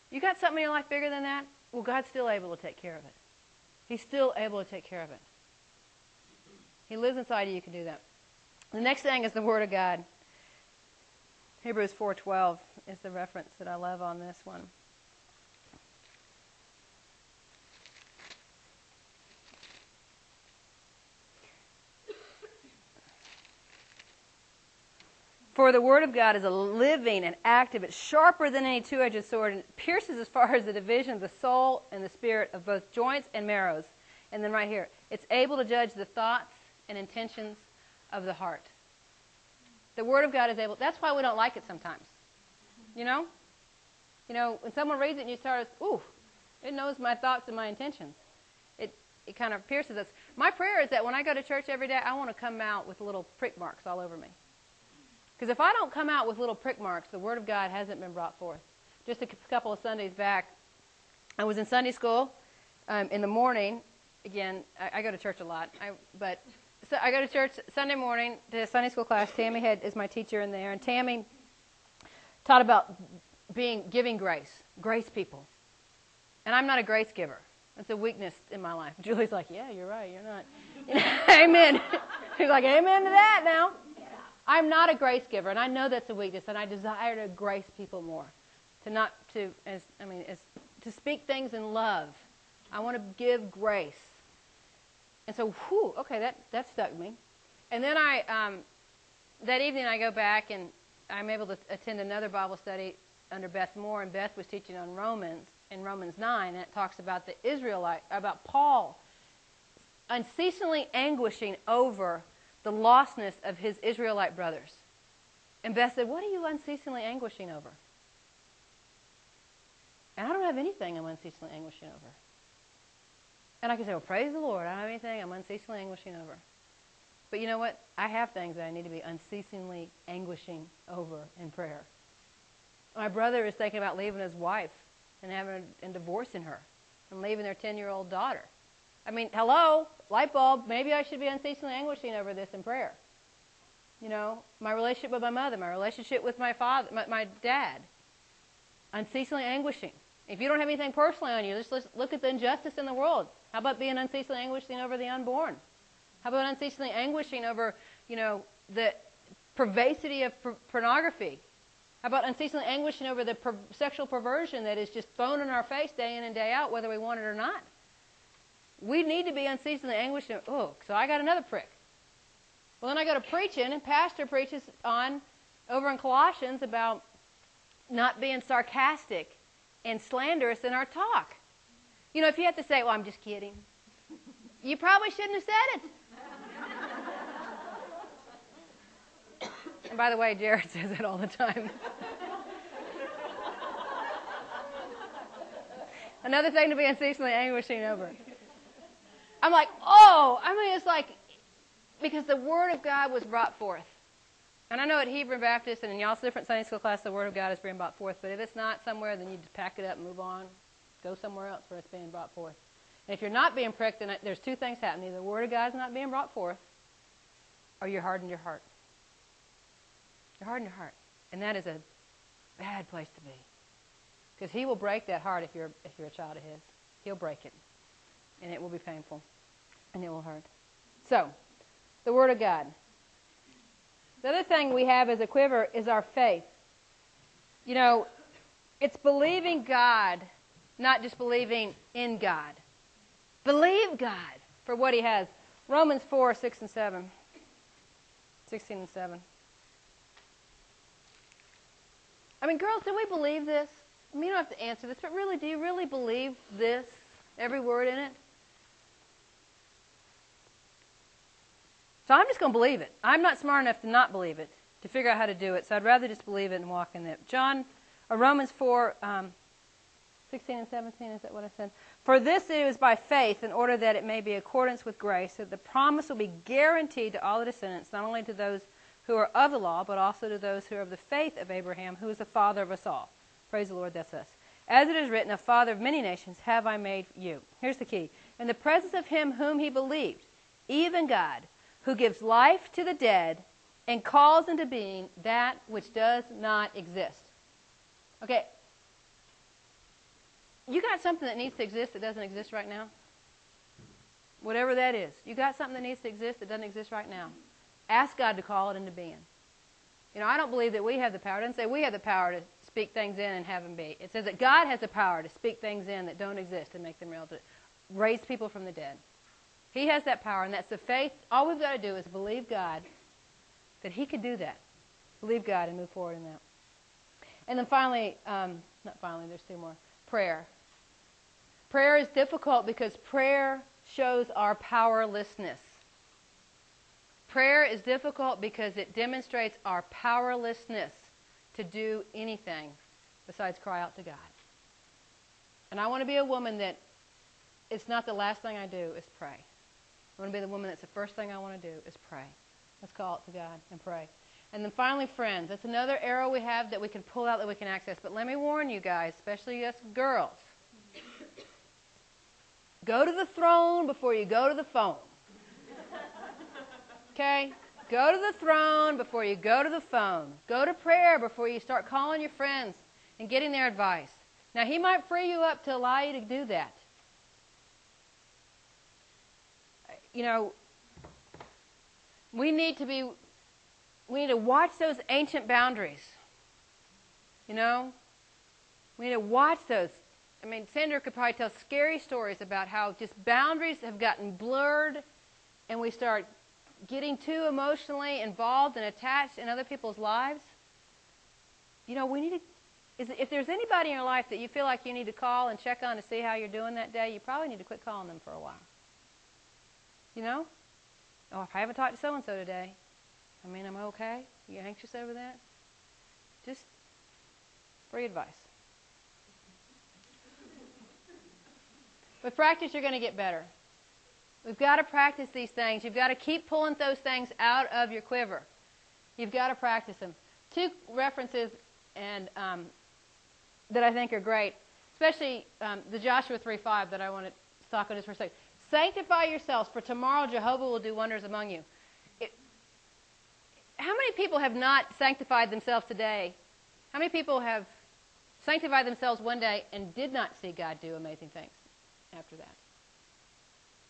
You got something in your life bigger than that? Well, God's still able to take care of it. He's still able to take care of it. He lives inside of you. You can do that. The next thing is the Word of God. Hebrews 4:12 is the reference that I love on this one. For the word of God is a living and active. It's sharper than any two edged sword and pierces as far as the division of the soul and the spirit of both joints and marrows. And then right here, it's able to judge the thoughts and intentions of the heart. The word of God is able. That's why we don't like it sometimes. You know? You know, when someone reads it and you start, ooh, it knows my thoughts and my intentions. It, it kind of pierces us. My prayer is that when I go to church every day, I want to come out with little prick marks all over me. Because if I don't come out with little prick marks, the Word of God hasn't been brought forth. Just a couple of Sundays back, I was in Sunday school um, in the morning. Again, I, I, go to church a lot, I, but so I go to church Sunday morning to Sunday school class. Tammy Head is my teacher in there, and Tammy taught about being giving grace, grace people. And I'm not a grace giver. It's a weakness in my life. Julie's like, "Yeah, you're right. You're not." Amen. She's like, "Amen to that." Now, I'm not a grace giver, and I know that's a weakness, and I desire to grace people more. To not to, as I mean, as to speak things in love. I want to give grace. And so, whew, okay, that that stuck me. And then I, um, that evening, I go back and I'm able to attend another Bible study under Beth Moore, and Beth was teaching on Romans in Romans 9, and it talks about the Israelite, about Paul unceasingly anguishing over the lostness of his Israelite brothers. And Beth said, What are you unceasingly anguishing over? And I don't have anything I'm unceasingly anguishing over. And I can say, Well, praise the Lord. I don't have anything I'm unceasingly anguishing over. But you know what? I have things that I need to be unceasingly anguishing over in prayer. My brother is thinking about leaving his wife and having and divorcing her and leaving their 10 year old daughter. I mean, hello, light bulb. Maybe I should be unceasingly anguishing over this in prayer. You know, my relationship with my mother, my relationship with my father, my, my dad. Unceasingly anguishing. If you don't have anything personally on you, just look at the injustice in the world. How about being unceasingly anguishing over the unborn? How about unceasingly anguishing over, you know, the pervasivity of pornography? How about unceasingly anguishing over the per- sexual perversion that is just thrown in our face day in and day out, whether we want it or not? We need to be unceasingly anguishing. oh, so I got another prick. Well, then I go to preaching, and Pastor preaches on over in Colossians about not being sarcastic and slanderous in our talk. You know, if you have to say, well, I'm just kidding, you probably shouldn't have said it. and by the way, Jared says it all the time. Another thing to be unceasingly anguishing over. I'm like, oh, I mean, it's like, because the Word of God was brought forth. And I know at Hebron Baptist and in y'all's different Sunday school class, the Word of God is being brought forth. But if it's not somewhere, then you just pack it up and move on. Go somewhere else where it's being brought forth. And if you're not being pricked, then there's two things happening. The Word of God is not being brought forth, or you're hardened your heart. You're hardened your heart. And that is a bad place to be. Because He will break that heart if you're, if you're a child of His. He'll break it and it will be painful and it will hurt. So, the Word of God. The other thing we have as a quiver is our faith. You know, it's believing God, not just believing in God. Believe God for what He has. Romans 4, 6 and 7. 16 and 7. I mean, girls, do we believe this? I mean, you don't have to answer this, but really, do you really believe this? Every word in it? So I'm just going to believe it. I'm not smart enough to not believe it, to figure out how to do it. So I'd rather just believe it and walk in it. John, or Romans 4, um, 16 and 17, is that what I said? For this it is by faith, in order that it may be accordance with grace, that the promise will be guaranteed to all the descendants, not only to those who are of the law, but also to those who are of the faith of Abraham, who is the father of us all. Praise the Lord, that's us. As it is written, a father of many nations have I made you. Here's the key. In the presence of him whom he believed, even God, who gives life to the dead and calls into being that which does not exist. Okay. You got something that needs to exist that doesn't exist right now? Whatever that is. You got something that needs to exist that doesn't exist right now. Ask God to call it into being. You know, I don't believe that we have the power. It doesn't say we have the power to speak things in and have them be. It says that God has the power to speak things in that don't exist and make them real, to raise people from the dead. He has that power, and that's the faith. All we've got to do is believe God that He could do that. Believe God and move forward in that. And then finally, um, not finally, there's two more. Prayer. Prayer is difficult because prayer shows our powerlessness. Prayer is difficult because it demonstrates our powerlessness to do anything besides cry out to God. And I want to be a woman that it's not the last thing I do is pray. I want to be the woman that's the first thing I want to do is pray. Let's call it to God and pray. And then finally, friends. That's another arrow we have that we can pull out that we can access. But let me warn you guys, especially us girls. Go to the throne before you go to the phone. Okay? Go to the throne before you go to the phone. Go to prayer before you start calling your friends and getting their advice. Now, He might free you up to allow you to do that. You know, we need to be, we need to watch those ancient boundaries. You know? We need to watch those. I mean, Sandra could probably tell scary stories about how just boundaries have gotten blurred and we start getting too emotionally involved and attached in other people's lives, you know, we need to. If there's anybody in your life that you feel like you need to call and check on to see how you're doing that day, you probably need to quit calling them for a while. You know? Oh, if I haven't talked to so and so today, I mean, I'm okay? You anxious over that? Just free advice. With practice, you're going to get better. We've got to practice these things. You've got to keep pulling those things out of your quiver. You've got to practice them. Two references and um, that I think are great, especially um, the Joshua 3:5 that I want to talk on just for a second. Sanctify yourselves, for tomorrow Jehovah will do wonders among you. It, how many people have not sanctified themselves today? How many people have sanctified themselves one day and did not see God do amazing things after that?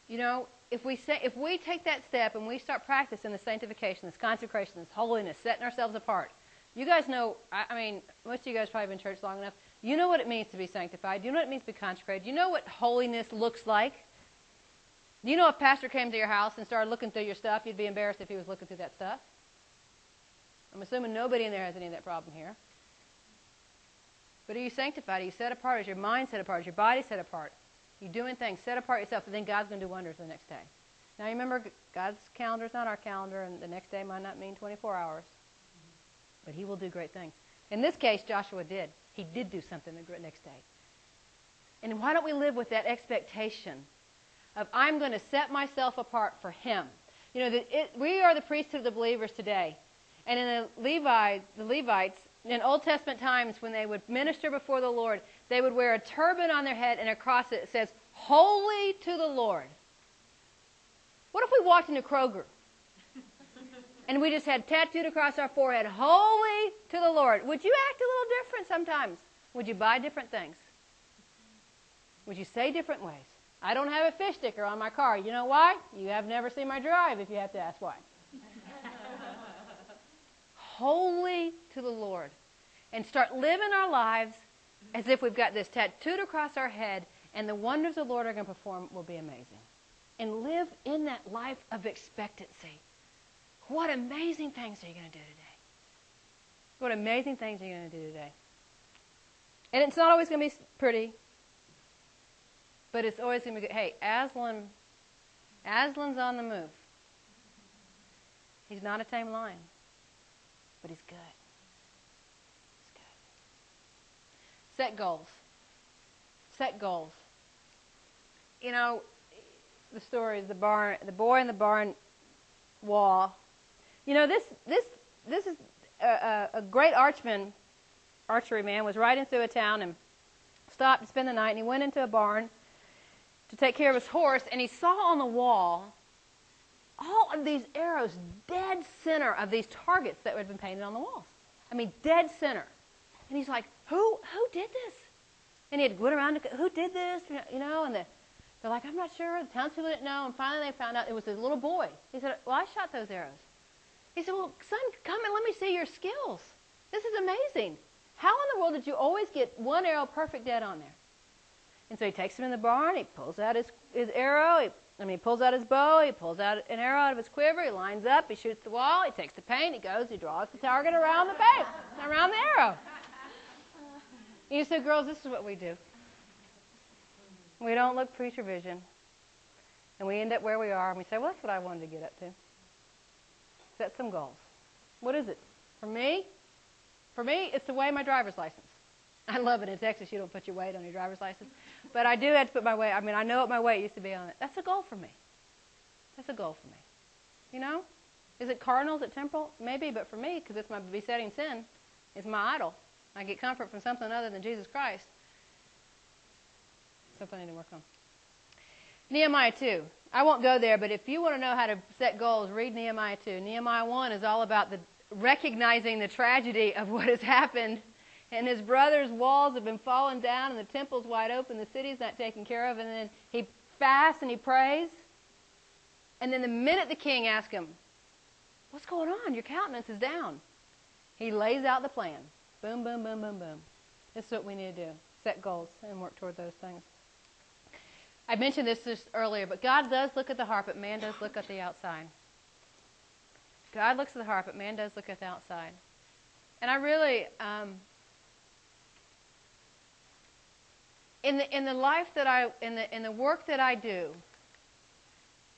You know, if we say, if we take that step and we start practicing the sanctification, this consecration, this holiness, setting ourselves apart, you guys know. I, I mean, most of you guys probably been in church long enough. You know what it means to be sanctified. You know what it means to be consecrated. You know what holiness looks like. You know if pastor came to your house and started looking through your stuff, you'd be embarrassed if he was looking through that stuff? I'm assuming nobody in there has any of that problem here. But are you sanctified? Are you set apart? Is your mind set apart? Is your body set apart? You're doing things. Set apart yourself, and then God's going to do wonders the next day. Now, you remember, God's calendar is not our calendar, and the next day might not mean 24 hours. Mm-hmm. But He will do great things. In this case, Joshua did. He did do something the next day. And why don't we live with that expectation of I'm going to set myself apart for Him? You know, the, it, we are the priesthood of the believers today. And in the, Levi, the Levites, in Old Testament times, when they would minister before the Lord, they would wear a turban on their head and across it, it says, Holy to the Lord. What if we walked into Kroger and we just had tattooed across our forehead, Holy to the Lord? Would you act a little different sometimes? Would you buy different things? Would you say different ways? I don't have a fish sticker on my car. You know why? You have never seen my drive if you have to ask why. Holy to the Lord. And start living our lives as if we've got this tattooed across our head, and the wonders the Lord are going to perform will be amazing. And live in that life of expectancy. What amazing things are you going to do today? What amazing things are you going to do today? And it's not always going to be pretty, but it's always going to be good. Hey, Aslan, Aslan's on the move. He's not a tame lion, but he's good. Set goals. Set goals. You know, the story is the barn, the boy in the barn wall. You know, this this this is a, a, great archman, archery man, was riding through a town and stopped to spend the night, and he went into a barn to take care of his horse, and he saw on the wall all of these arrows dead center of these targets that had been painted on the walls. I mean, dead center. And he's like, who, who did this? And he had went around, to, go, who did this? You know, and the, they're like, I'm not sure. The townspeople didn't know. And finally they found out it was a little boy. He said, well, I shot those arrows. He said, well, son, come and let me see your skills. This is amazing. How in the world did you always get one arrow perfect dead on there? And so he takes him in the barn. He pulls out his, his arrow. He, I mean, he pulls out his bow. He pulls out an arrow out of his quiver. He lines up. He shoots the wall. He takes the paint. He goes. He draws the target around the paint, around the arrow. You said, girls, this is what we do. We don't look preacher vision. And we end up where we are, and we say, well, that's what I wanted to get up to. Set some goals. What is it? For me, for me, it's to weigh my driver's license. I love it. In Texas, you don't put your weight on your driver's license. But I do have to put my weight. I mean, I know what my weight used to be on it. That's a goal for me. That's a goal for me. You know? Is it cardinals at temporal? Maybe, but for me, because it's my besetting sin, it's my idol. I get comfort from something other than Jesus Christ. Something I need to work on. Nehemiah 2. I won't go there, but if you want to know how to set goals, read Nehemiah 2. Nehemiah 1 is all about the recognizing the tragedy of what has happened. And his brother's walls have been falling down, and the temple's wide open, the city's not taken care of. And then he fasts and he prays. And then the minute the king asks him, What's going on? Your countenance is down. He lays out the plan. Boom, boom, boom, boom, boom. This is what we need to do set goals and work toward those things. I mentioned this just earlier, but God does look at the heart, but man does look at the outside. God looks at the heart, but man does look at the outside. And I really, um, in the in the life that I in the in the work that I do.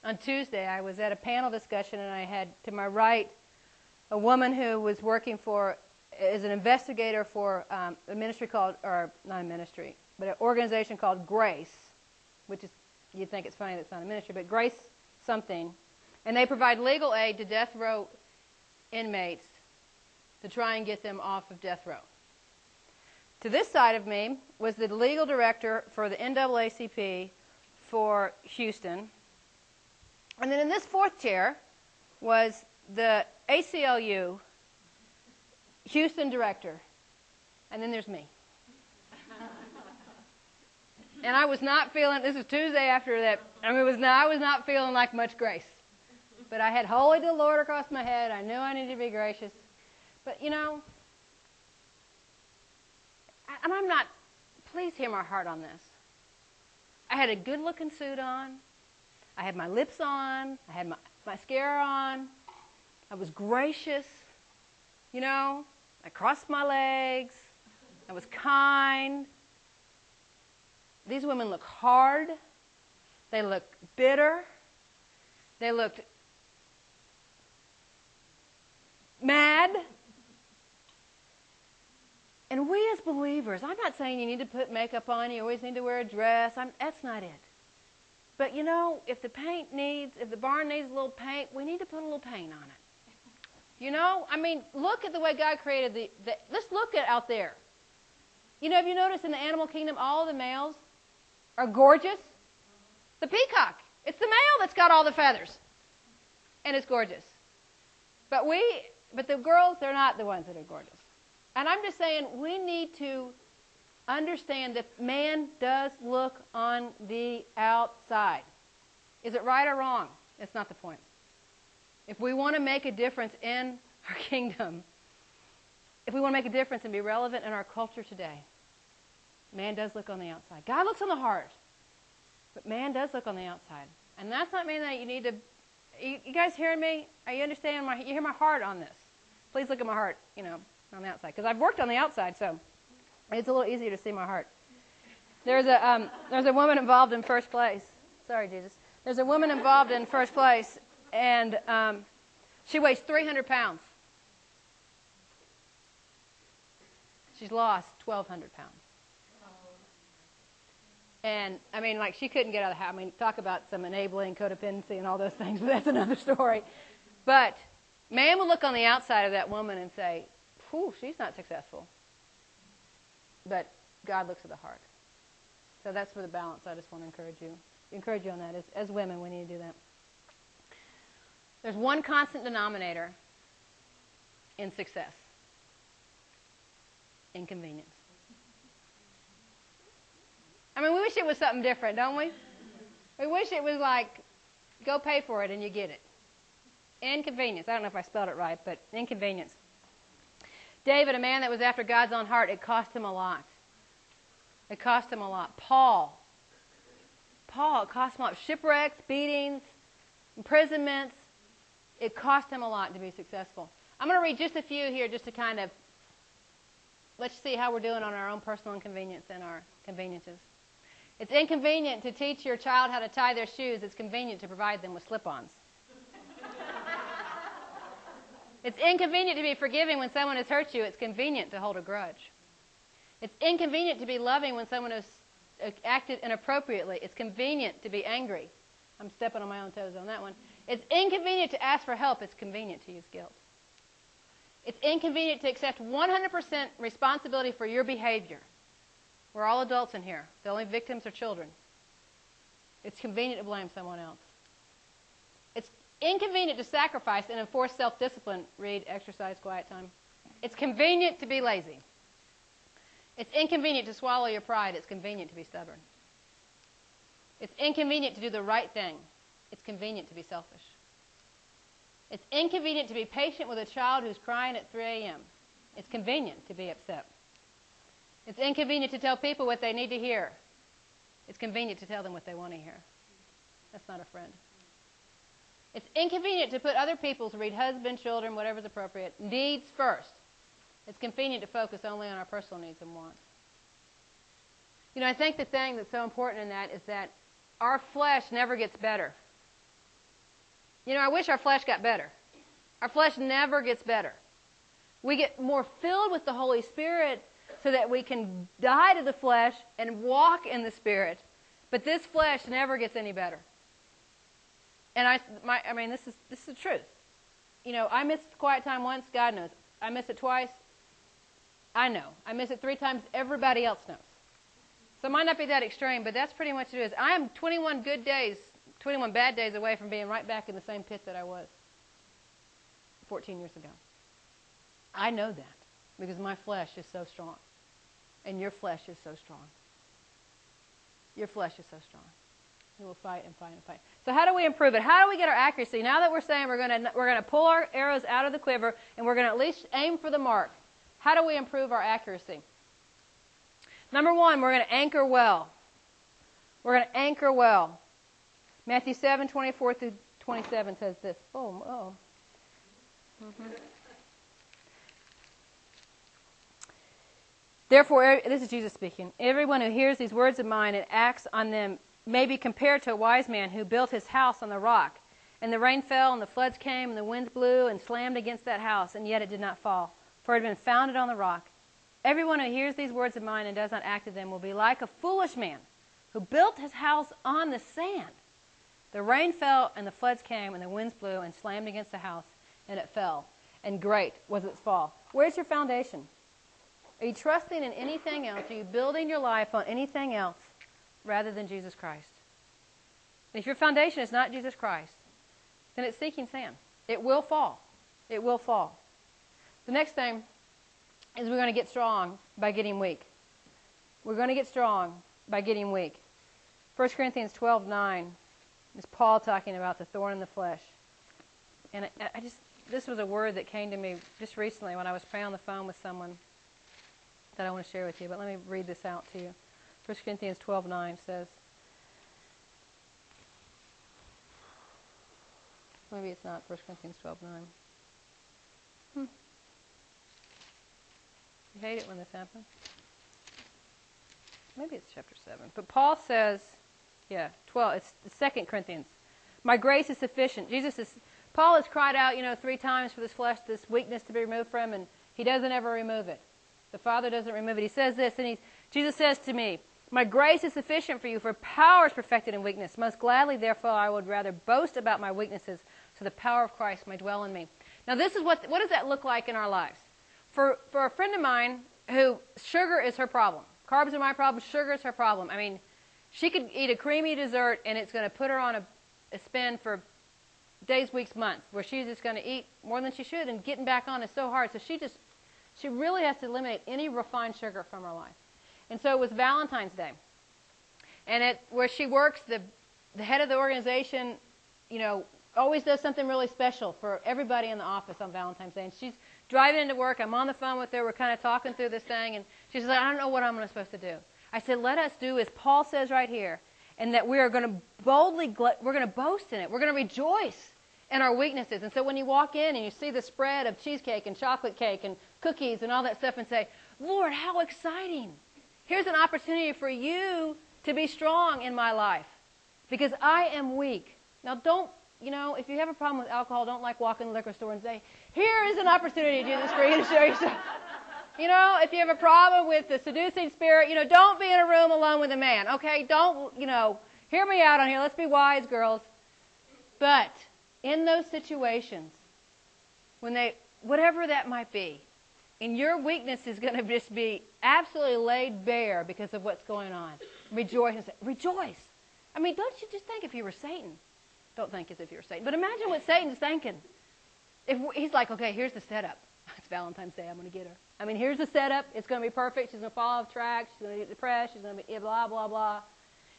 On Tuesday, I was at a panel discussion, and I had to my right a woman who was working for is an investigator for um, a ministry called, or not a ministry, but an organization called Grace, which is, you'd think it's funny that it's not a ministry, but Grace something. And they provide legal aid to death row inmates to try and get them off of death row. To this side of me was the legal director for the NAACP for Houston. And then in this fourth chair was the ACLU Houston director. And then there's me. and I was not feeling, this is Tuesday after that, I mean, it was not, I was not feeling like much grace. But I had holy to the Lord across my head. I knew I needed to be gracious. But, you know, and I'm not, please hear my heart on this. I had a good looking suit on. I had my lips on. I had my mascara on. I was gracious. You know, I crossed my legs. I was kind. These women look hard. They look bitter. They looked mad. And we as believers, I'm not saying you need to put makeup on, you always need to wear a dress. I'm, that's not it. But you know, if the paint needs, if the barn needs a little paint, we need to put a little paint on it. You know, I mean, look at the way God created the, the let's look at out there. You know, have you noticed in the animal kingdom all the males are gorgeous? The peacock. It's the male that's got all the feathers. And it's gorgeous. But we but the girls, they're not the ones that are gorgeous. And I'm just saying we need to understand that man does look on the outside. Is it right or wrong? It's not the point. If we want to make a difference in our kingdom, if we want to make a difference and be relevant in our culture today, man does look on the outside. God looks on the heart, but man does look on the outside. And that's not mean that you need to. You, you guys hearing me? Are you understanding my? You hear my heart on this? Please look at my heart. You know, on the outside, because I've worked on the outside, so it's a little easier to see my heart. There's a um, there's a woman involved in first place. Sorry, Jesus. There's a woman involved in first place, and um, she weighs 300 pounds. She's lost 1,200 pounds. And I mean, like she couldn't get out of the house. I mean, talk about some enabling codependency and all those things, but that's another story. But Man will look on the outside of that woman and say, Whew, she's not successful. But God looks at the heart. So that's for the balance. I just want to encourage you. Encourage you on that. As, as women, we need to do that. There's one constant denominator in success inconvenience. I mean, we wish it was something different, don't we? We wish it was like, go pay for it and you get it. Inconvenience. I don't know if I spelled it right, but inconvenience. David, a man that was after God's own heart, it cost him a lot. It cost him a lot. Paul. Paul, it cost him a lot. Shipwrecks, beatings, imprisonments. It cost him a lot to be successful. I'm going to read just a few here just to kind of let's see how we're doing on our own personal inconvenience and our conveniences. It's inconvenient to teach your child how to tie their shoes. It's convenient to provide them with slip ons. it's inconvenient to be forgiving when someone has hurt you. It's convenient to hold a grudge. It's inconvenient to be loving when someone has uh, acted inappropriately. It's convenient to be angry. I'm stepping on my own toes on that one. It's inconvenient to ask for help. It's convenient to use guilt. It's inconvenient to accept 100% responsibility for your behavior. We're all adults in here. The only victims are children. It's convenient to blame someone else. It's inconvenient to sacrifice and enforce self discipline. Read, exercise, quiet time. It's convenient to be lazy. It's inconvenient to swallow your pride. It's convenient to be stubborn. It's inconvenient to do the right thing. It's convenient to be selfish. It's inconvenient to be patient with a child who's crying at 3 a.m. It's convenient to be upset. It's inconvenient to tell people what they need to hear. It's convenient to tell them what they want to hear. That's not a friend. It's inconvenient to put other people's, read husband, children, whatever's appropriate, needs first. It's convenient to focus only on our personal needs and wants. You know, I think the thing that's so important in that is that our flesh never gets better. You know, I wish our flesh got better. Our flesh never gets better. We get more filled with the Holy Spirit so that we can die to the flesh and walk in the Spirit. But this flesh never gets any better. And I, my, I mean, this is this is the truth. You know, I missed quiet time once. God knows. I missed it twice. I know. I miss it three times. Everybody else knows. So it might not be that extreme, but that's pretty much it is. I am 21 good days 21 bad days away from being right back in the same pit that I was 14 years ago. I know that because my flesh is so strong. And your flesh is so strong. Your flesh is so strong. We will fight and fight and fight. So how do we improve it? How do we get our accuracy? Now that we're saying we're going to we're going to pull our arrows out of the quiver and we're going to at least aim for the mark. How do we improve our accuracy? Number 1, we're going to anchor well. We're going to anchor well. Matthew 7, 24 through 27 says this. Oh, oh. Mm-hmm. Therefore, this is Jesus speaking. Everyone who hears these words of mine and acts on them may be compared to a wise man who built his house on the rock. And the rain fell, and the floods came, and the winds blew and slammed against that house, and yet it did not fall, for it had been founded on the rock. Everyone who hears these words of mine and does not act on them will be like a foolish man who built his house on the sand. The rain fell, and the floods came, and the winds blew and slammed against the house, and it fell. And great was its fall. Where's your foundation? Are you trusting in anything else? Are you building your life on anything else rather than Jesus Christ? if your foundation is not Jesus Christ, then it's sinking sand. It will fall. It will fall. The next thing is we're going to get strong by getting weak. We're going to get strong by getting weak. 1 Corinthians 12 9 is Paul talking about the thorn in the flesh. And I, I just, this was a word that came to me just recently when I was praying on the phone with someone that I want to share with you. But let me read this out to you. 1 Corinthians 12 9 says, Maybe it's not 1 Corinthians 12 9. Hmm. You hate it when this happens. Maybe it's chapter 7. But Paul says, yeah, 12. It's Second Corinthians. My grace is sufficient. Jesus is, Paul has cried out, you know, three times for this flesh, this weakness to be removed from, him, and he doesn't ever remove it. The Father doesn't remove it. He says this, and he, Jesus says to me, My grace is sufficient for you, for power is perfected in weakness. Most gladly, therefore, I would rather boast about my weaknesses, so the power of Christ may dwell in me. Now, this is what, what does that look like in our lives? For, for a friend of mine who sugar is her problem, carbs are my problem, sugar is her problem. I mean, she could eat a creamy dessert and it's going to put her on a, a spin for days, weeks, months, where she's just going to eat more than she should, and getting back on is so hard. So she just, she really has to eliminate any refined sugar from her life. And so it was Valentine's Day, and at where she works, the the head of the organization, you know, always does something really special for everybody in the office on Valentine's Day. And she's driving into work. I'm on the phone with her. We're kind of talking through this thing, and she says, "I don't know what I'm supposed to do." I said, "Let us do as Paul says right here." and that we are going to boldly, we're going to boast in it. We're going to rejoice in our weaknesses. And so when you walk in and you see the spread of cheesecake and chocolate cake and cookies and all that stuff and say, Lord, how exciting. Here's an opportunity for you to be strong in my life because I am weak. Now, don't, you know, if you have a problem with alcohol, don't like walk in the liquor store and say, here is an opportunity, Jesus, for you to show yourself. You know, if you have a problem with the seducing spirit, you know, don't be in a room alone with a man, okay? Don't, you know, hear me out on here. Let's be wise, girls. But in those situations, when they, whatever that might be, and your weakness is going to just be absolutely laid bare because of what's going on, rejoice rejoice. I mean, don't you just think if you were Satan? Don't think as if you were Satan, but imagine what Satan's thinking. If he's like, okay, here's the setup. It's Valentine's Day. I'm going to get her. I mean, here's the setup. It's going to be perfect. She's going to fall off track. She's going to get depressed. She's going to be blah, blah, blah.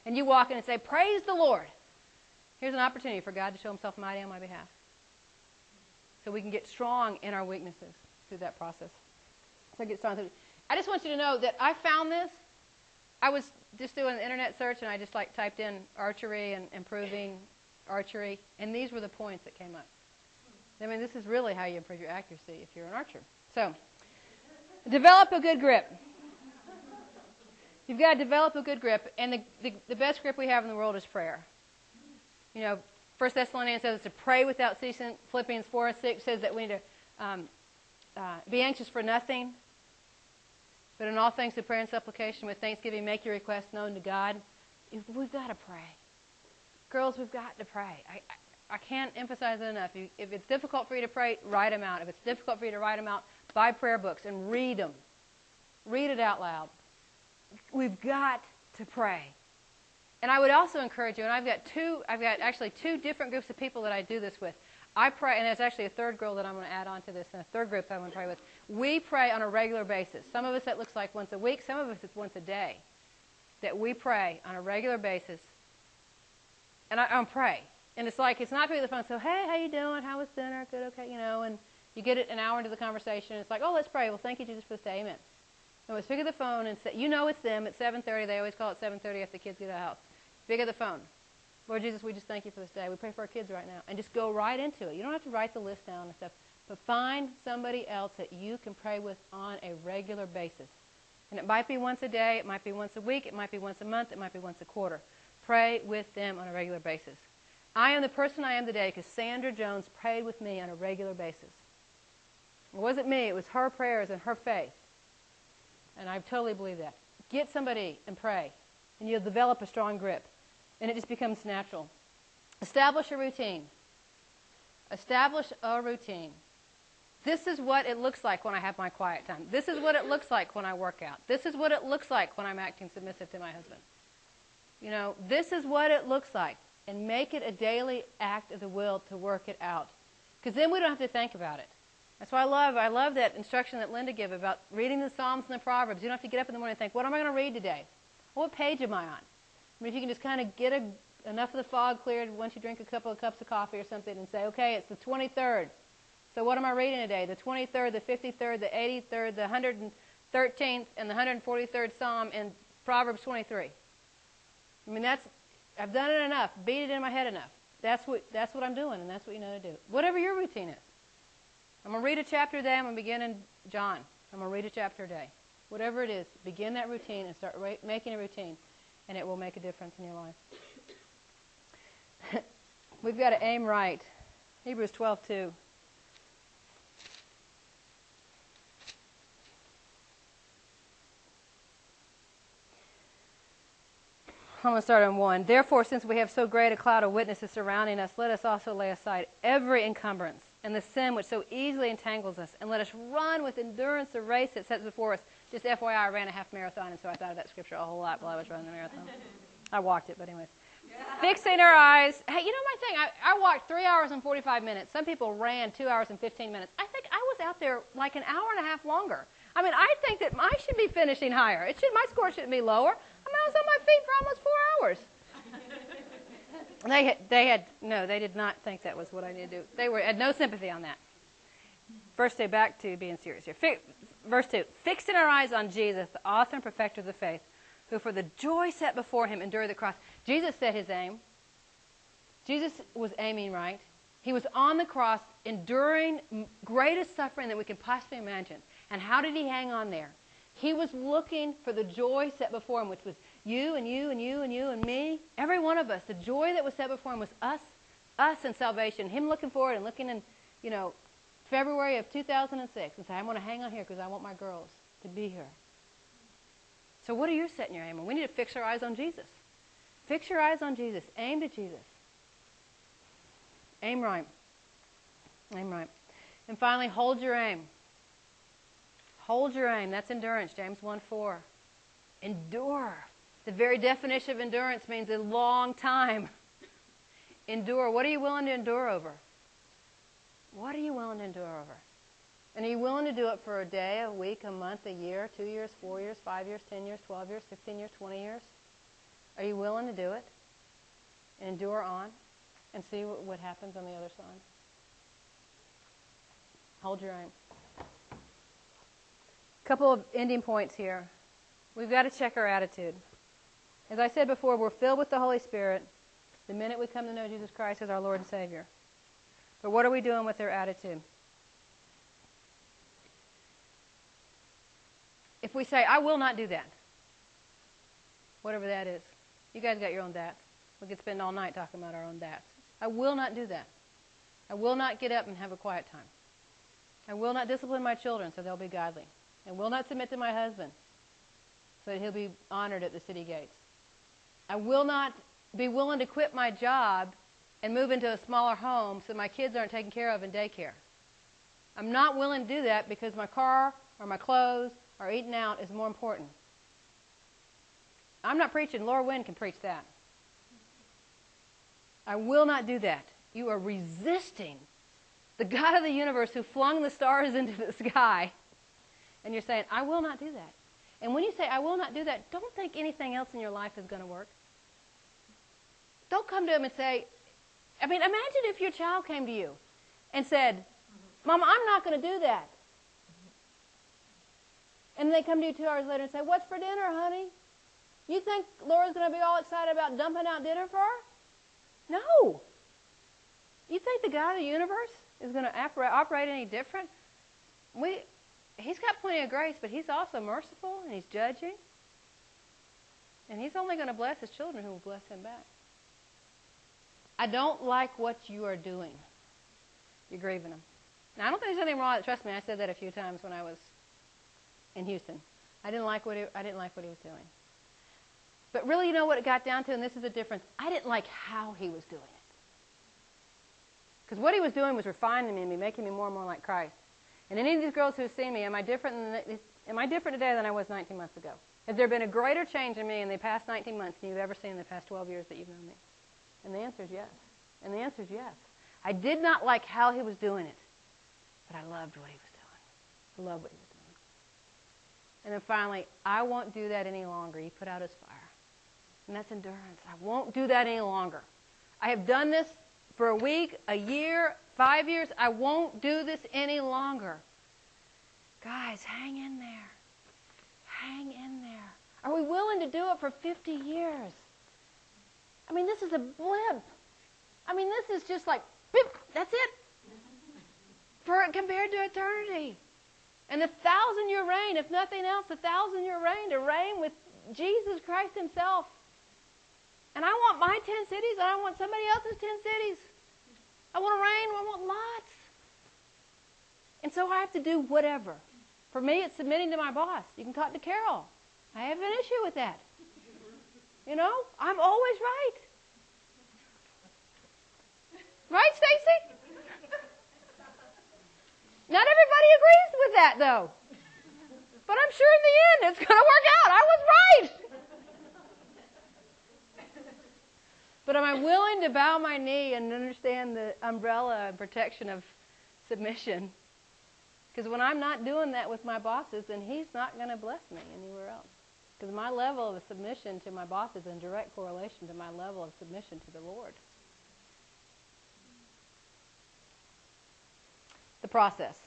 And you walk in and say, Praise the Lord. Here's an opportunity for God to show himself mighty on my behalf. So we can get strong in our weaknesses through that process. So get strong. I just want you to know that I found this. I was just doing an internet search and I just like typed in archery and improving archery, and these were the points that came up. I mean, this is really how you improve your accuracy if you're an archer. So, develop a good grip. You've got to develop a good grip, and the, the, the best grip we have in the world is prayer. You know, First Thessalonians says to pray without ceasing. Philippians 4 and 6 says that we need to um, uh, be anxious for nothing, but in all things, through prayer and supplication, with thanksgiving, make your requests known to God. We've got to pray. Girls, we've got to pray. I, I, can't emphasize it enough. If, if it's difficult for you to pray, write them out. If it's difficult for you to write them out, buy prayer books and read them. Read it out loud. We've got to pray. And I would also encourage you, and I've got two, I've got actually two different groups of people that I do this with. I pray, and there's actually a third girl that I'm going to add on to this, and a third group that I'm going to pray with. We pray on a regular basis. Some of us that looks like once a week, some of us it's once a day. That we pray on a regular basis. And I, I pray. And it's like, it's not going to be the phone, so, hey, how you doing? How was dinner? Good, okay, you know, and you get it an hour into the conversation, it's like, oh, let's pray. Well, thank you, Jesus, for this day. Amen. And we pick up the phone and say, you know it's them at 7.30. They always call it 7.30 after the kids get out of the house. Pick up the phone. Lord Jesus, we just thank you for this day. We pray for our kids right now. And just go right into it. You don't have to write the list down and stuff. But find somebody else that you can pray with on a regular basis. And it might be once a day, it might be once a week, it might be once a month, it might be once a quarter. Pray with them on a regular basis. I am the person I am today because Sandra Jones prayed with me on a regular basis. It wasn't me, it was her prayers and her faith. And I totally believe that. Get somebody and pray, and you'll develop a strong grip, and it just becomes natural. Establish a routine. Establish a routine. This is what it looks like when I have my quiet time. This is what it looks like when I work out. This is what it looks like when I'm acting submissive to my husband. You know, this is what it looks like. And make it a daily act of the will to work it out. Because then we don't have to think about it. That's why I love I love that instruction that Linda gave about reading the Psalms and the Proverbs. You don't have to get up in the morning and think, what am I going to read today? What page am I on? I mean, if you can just kind of get a, enough of the fog cleared once you drink a couple of cups of coffee or something and say, okay, it's the 23rd. So what am I reading today? The 23rd, the 53rd, the 83rd, the 113th, and the 143rd Psalm in Proverbs 23. I mean, that's, I've done it enough, beat it in my head enough. That's what, that's what I'm doing, and that's what you know to do. Whatever your routine is. I'm to read a chapter a day. I'm to begin in John. I'm to read a chapter a day. Whatever it is, begin that routine and start ra- making a routine, and it will make a difference in your life. We've got to aim right. Hebrews 12, I'm going to start on one. Therefore, since we have so great a cloud of witnesses surrounding us, let us also lay aside every encumbrance and the sin which so easily entangles us, and let us run with endurance the race that sets before us. Just FYI, I ran a half marathon, and so I thought of that scripture a whole lot while I was running the marathon. I walked it, but anyways. Fixing our eyes. Hey, you know my thing? I, I walked three hours and 45 minutes. Some people ran two hours and 15 minutes. I think I was out there like an hour and a half longer. I mean, I think that I should be finishing higher. It should, my score shouldn't be lower. I was on my feet for almost four hours. They had, they had, no, they did not think that was what I needed to do. They were, had no sympathy on that. Verse 2, back to being serious here. verse 2, fixing our eyes on Jesus, the author and perfecter of the faith, who for the joy set before him endured the cross. Jesus set his aim. Jesus was aiming right. He was on the cross, enduring greatest suffering that we could possibly imagine. And how did he hang on there? He was looking for the joy set before him, which was you and you and you and you and me, every one of us. The joy that was set before him was us, us and salvation. Him looking forward and looking in, you know, February of 2006 and say, I'm going to hang on here because I want my girls to be here. So what are you setting your aim on? We need to fix our eyes on Jesus. Fix your eyes on Jesus. Aim to Jesus. Aim right. Aim right. And finally, hold your aim. Hold your aim. That's endurance, James 1 4. Endure. The very definition of endurance means a long time. endure. What are you willing to endure over? What are you willing to endure over? And are you willing to do it for a day, a week, a month, a year, two years, four years, five years, ten years, twelve years, fifteen years, twenty years? Are you willing to do it? And endure on and see what, happens on the other side? Hold your. A couple of ending points here. We've got to check our attitude. As I said before, we're filled with the Holy Spirit the minute we come to know Jesus Christ as our Lord and Savior. But what are we doing with our attitude? If we say, I will not do that, whatever that is, you guys got your own that. We could spend all night talking about our own that. I will not do that. I will not get up and have a quiet time. I will not discipline my children so they'll be godly. I will not submit to my husband so that he'll be honored at the city gates. I will not be willing to quit my job and move into a smaller home so my kids aren't taken care of in daycare. I'm not willing to do that because my car or my clothes or eating out is more important. I'm not preaching. Laura Wynn can preach that. I will not do that. You are resisting the God of the universe who flung the stars into the sky. And you're saying, I will not do that. And when you say, I will not do that, don't think anything else in your life is going to work. Don't come to him and say, I mean, imagine if your child came to you and said, Mama, I'm not going to do that. And they come to you two hours later and say, What's for dinner, honey? You think Laura's going to be all excited about dumping out dinner for her? No. You think the God of the universe is going to operate any different? We, he's got plenty of grace, but he's also merciful and he's judging. And he's only going to bless his children who will bless him back. I don't like what you are doing. You're grieving him. Now, I don't think there's anything wrong with it. Trust me, I said that a few times when I was in Houston. I didn't like what he, I didn't like what he was doing. But really, you know what it got down to, and this is the difference. I didn't like how he was doing it. Because what he was doing was refining me, and making me more and more like Christ. And any of these girls who have seen me, am I different than, am I different today than I was 19 months ago? Has there been a greater change in me in the past 19 months than you've ever seen in the past 12 years that you've known me? And the answer is yes. And the answer is yes. I did not like how he was doing it, but I loved what he was doing. I loved what he was doing. And then finally, I won't do that any longer. He put out his fire. And that's endurance. I won't do that any longer. I have done this for a week, a year, five years. I won't do this any longer. Guys, hang in there. Hang in there. Are we willing to do it for 50 years? I mean, this is a blip. I mean, this is just like, that's it. For compared to eternity. And the thousand year reign, if nothing else, the thousand year reign to reign with Jesus Christ Himself. And I want my 10 cities, and I want somebody else's 10 cities. I want to reign, I want lots. And so I have to do whatever. For me, it's submitting to my boss. You can talk to Carol. I have an issue with that. You know, I'm always right. Right, Stacy? Not everybody agrees with that, though. But I'm sure in the end it's going to work out. I was right. But am I willing to bow my knee and understand the umbrella and protection of submission? Because when I'm not doing that with my bosses, then he's not going to bless me anywhere else. Because my level of submission to my boss is in direct correlation to my level of submission to the Lord. The process.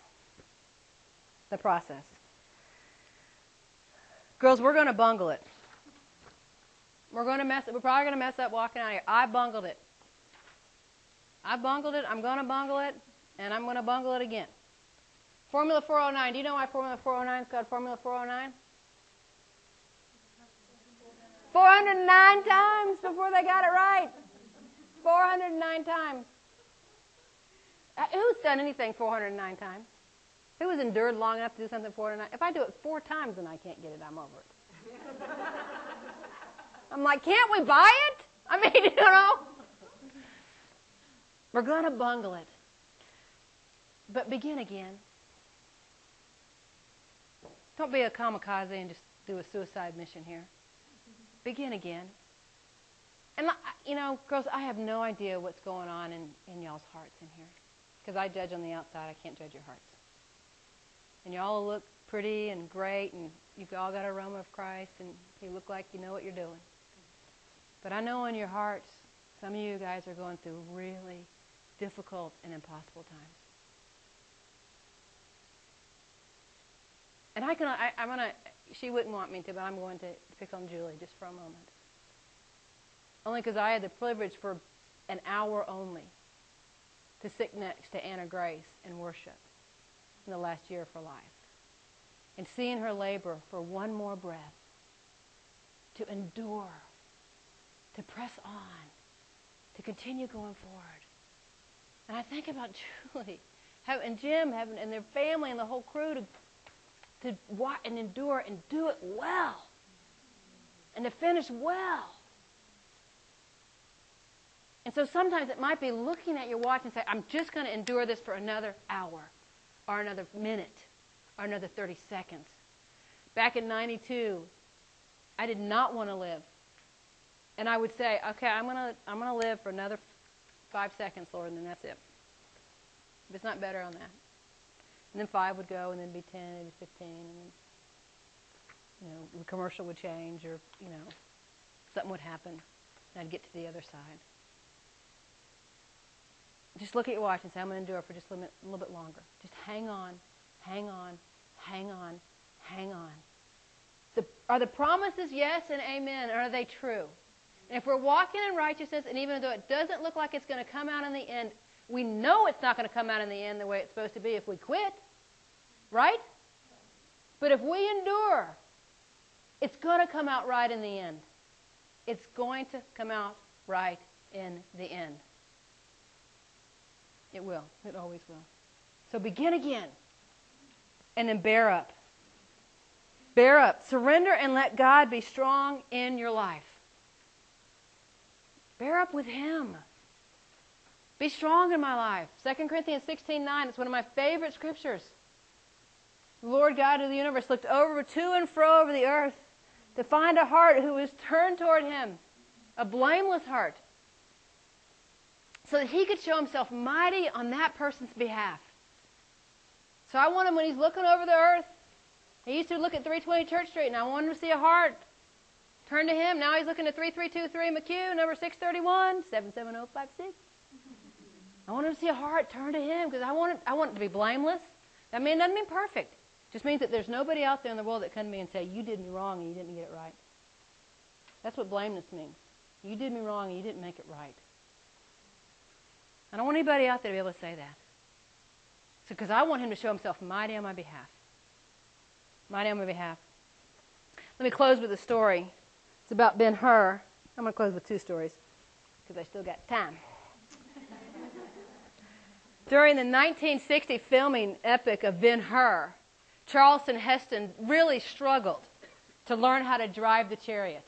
The process. Girls, we're going to bungle it. We're going to mess. We're probably going to mess up walking out here. I bungled it. I bungled it. I'm going to bungle it, and I'm going to bungle it again. Formula 409. Do you know why Formula 409 is called Formula 409? 409 times before they got it right. 409 times. Uh, who's done anything 409 times? Who has endured long enough to do something 409? If I do it four times and I can't get it, I'm over it. I'm like, can't we buy it? I mean, you know. We're going to bungle it. But begin again. Don't be a kamikaze and just do a suicide mission here. Begin again. And, you know, girls, I have no idea what's going on in, in y'all's hearts in here. Because I judge on the outside, I can't judge your hearts. And y'all look pretty and great, and you've all got aroma of Christ, and you look like you know what you're doing. But I know in your hearts, some of you guys are going through really difficult and impossible times. And I can, I, I'm gonna, she wouldn't want me to, but I'm going to pick on Julie just for a moment. Only because I had the privilege for an hour only to sit next to Anna Grace and worship in the last year of her life. And seeing her labor for one more breath, to endure to press on, to continue going forward. And I think about Julie and Jim having, and their family and the whole crew to, to watch and endure and do it well and to finish well. And so sometimes it might be looking at your watch and say, I'm just going to endure this for another hour or another minute or another 30 seconds. Back in 92, I did not want to live and I would say, okay, I'm to I'm to live for another five seconds, Lord, and then that's it. If it's not better on that. And then five would go, and then be 10, and be 15, and then, you know, the commercial would change, or, you know, something would happen, and I'd get to the other side. Just look at your watch and say, I'm going to endure for just a little bit longer. Just hang on, hang on, hang on, hang on. The, are the promises yes and amen? Or are they true? If we're walking in righteousness, and even though it doesn't look like it's going to come out in the end, we know it's not going to come out in the end the way it's supposed to be if we quit. Right? But if we endure, it's going to come out right in the end. It's going to come out right in the end. It will. It always will. So begin again. And then bear up. Bear up. Surrender and let God be strong in your life. Bear up with him. Be strong in my life. 2 Corinthians 16 9, it's one of my favorite scriptures. The Lord God of the universe looked over to and fro over the earth to find a heart who was turned toward him, a blameless heart, so that he could show himself mighty on that person's behalf. So I want him when he's looking over the earth. He used to look at 320 Church Street, and I want him to see a heart Turn to him. Now he's looking at 3323 McCue, number 631, 77056. I want him to see a heart. Turn to him because I want it, I want it to be blameless. That mean doesn't mean perfect. It just means that there's nobody out there in the world that come to me and say, you did me wrong and you didn't get it right. That's what blameless means. You did me wrong and you didn't make it right. I don't want anybody out there to be able to say that. Because I want him to show himself mighty on my behalf. Mighty on my behalf. Let me close with a story. It's about Ben Hur. I'm going to close with two stories because I still got time. During the 1960 filming epic of Ben Hur, Charlton Heston really struggled to learn how to drive the chariot.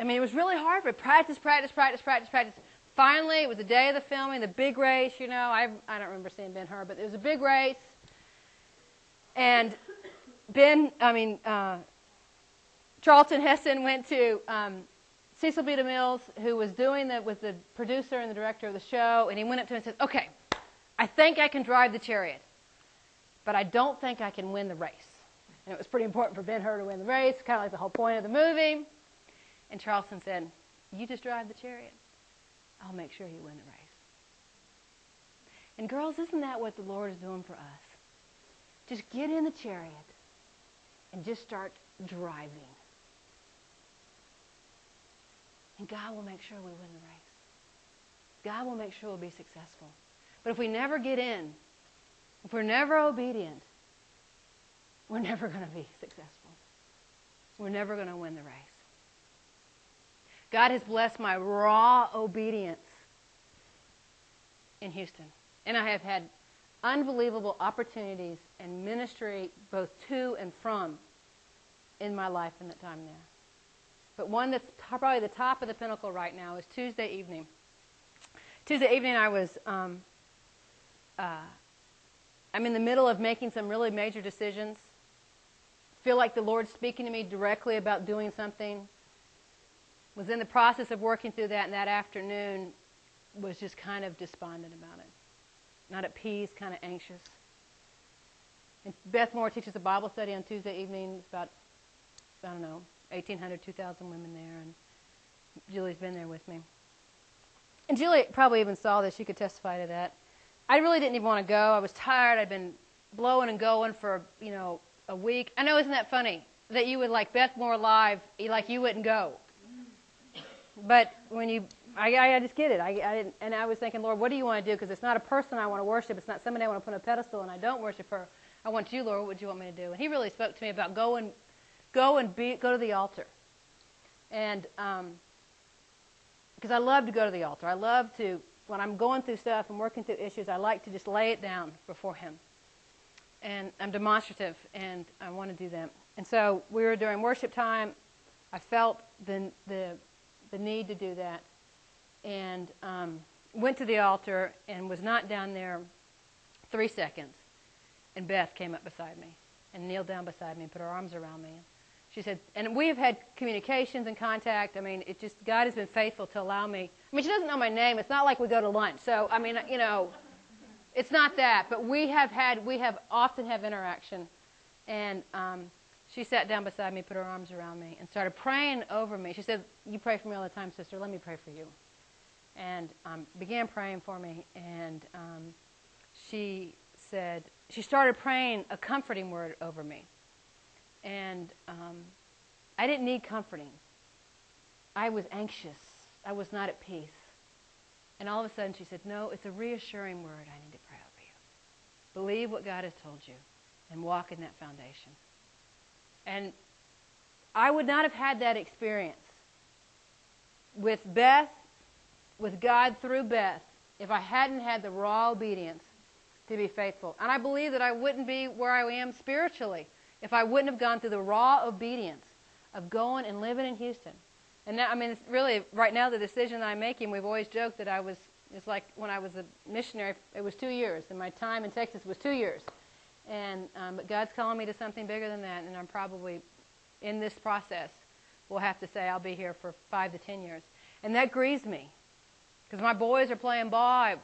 I mean, it was really hard but. Practice, practice, practice, practice, practice. finally, it was the day of the filming, the big race, you know. I, I don't remember seeing Ben Hur, but it was a big race. And Ben, I mean, uh, Charlton Heston went to um, Cecil B. DeMille's, who was doing that with the producer and the director of the show, and he went up to him and said, Okay, I think I can drive the chariot, but I don't think I can win the race. And it was pretty important for Ben Hur to win the race, kind of like the whole point of the movie. And Charlton said, You just drive the chariot. I'll make sure you win the race. And girls, isn't that what the Lord is doing for us? Just get in the chariot and just start driving. And God will make sure we win the race. God will make sure we'll be successful. But if we never get in, if we're never obedient, we're never going to be successful. We're never going to win the race. God has blessed my raw obedience in Houston. And I have had unbelievable opportunities and ministry both to and from in my life in that time there. But one that's probably the top of the pinnacle right now is Tuesday evening. Tuesday evening, I was, um, uh, I'm in the middle of making some really major decisions. Feel like the Lord's speaking to me directly about doing something was in the process of working through that, and that afternoon was just kind of despondent about it. Not at peace, kind of anxious. And Beth Moore teaches a Bible study on Tuesday evenings, about, I don't know, 1,800, 2,000 women there, and Julie's been there with me. And Julie probably even saw this. She could testify to that. I really didn't even want to go. I was tired. I'd been blowing and going for, you know, a week. I know, isn't that funny? That you would like Beth Moore live, like you wouldn't go. But when you, I, I just get it. I, I didn't, and I was thinking, Lord, what do you want to do? Because it's not a person I want to worship. It's not somebody I want to put on a pedestal, and I don't worship her. I want you, Lord. What would you want me to do? And He really spoke to me about go and go and be, go to the altar, and because um, I love to go to the altar. I love to when I'm going through stuff and working through issues. I like to just lay it down before Him, and I'm demonstrative, and I want to do that. And so we were during worship time. I felt the the the need to do that, and um, went to the altar and was not down there three seconds. And Beth came up beside me and kneeled down beside me and put her arms around me. She said, and we have had communications and contact. I mean, it just God has been faithful to allow me. I mean, she doesn't know my name. It's not like we go to lunch. So I mean, you know, it's not that. But we have had, we have often have interaction, and um, she sat down beside me, put her arms around me, and started praying over me. She said, You pray for me all the time, sister. Let me pray for you. And um, began praying for me. And um, she said, She started praying a comforting word over me. And um, I didn't need comforting. I was anxious. I was not at peace. And all of a sudden she said, No, it's a reassuring word I need to pray over you. Believe what God has told you and walk in that foundation. And I would not have had that experience with Beth, with God through Beth, if I hadn't had the raw obedience to be faithful. And I believe that I wouldn't be where I am spiritually if I wouldn't have gone through the raw obedience of going and living in Houston. And now, I mean, it's really, right now, the decision that I'm making, we've always joked that I was, it's like when I was a missionary, it was two years, and my time in Texas was two years. And um, but God's calling me to something bigger than that, and I'm probably in this process. We'll have to say I'll be here for five to ten years, and that grieves me because my boys are playing ball. I,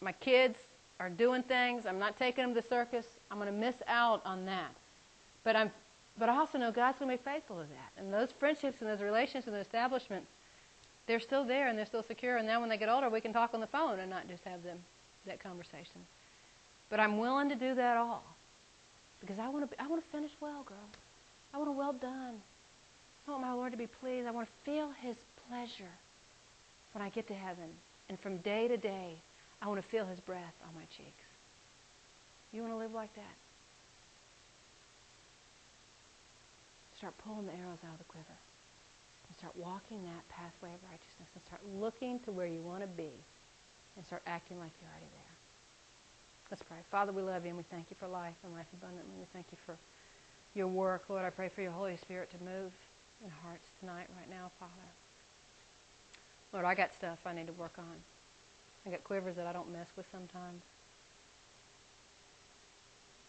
my kids are doing things. I'm not taking them to the circus. I'm going to miss out on that. But I'm, but I also know God's going to be faithful to that. And those friendships and those relationships and those establishments, they're still there and they're still secure. And now when they get older, we can talk on the phone and not just have them that conversation. But I'm willing to do that all because I want to. I want to finish well, girl. I want a well done. I want my Lord to be pleased. I want to feel His pleasure when I get to heaven, and from day to day, I want to feel His breath on my cheeks. You want to live like that? Start pulling the arrows out of the quiver. And start walking that pathway of righteousness and start looking to where you want to be and start acting like you're already there. Let's pray. Father, we love you and we thank you for life and life abundantly. We thank you for your work. Lord, I pray for your Holy Spirit to move in hearts tonight, right now, Father. Lord, I got stuff I need to work on. I got quivers that I don't mess with sometimes.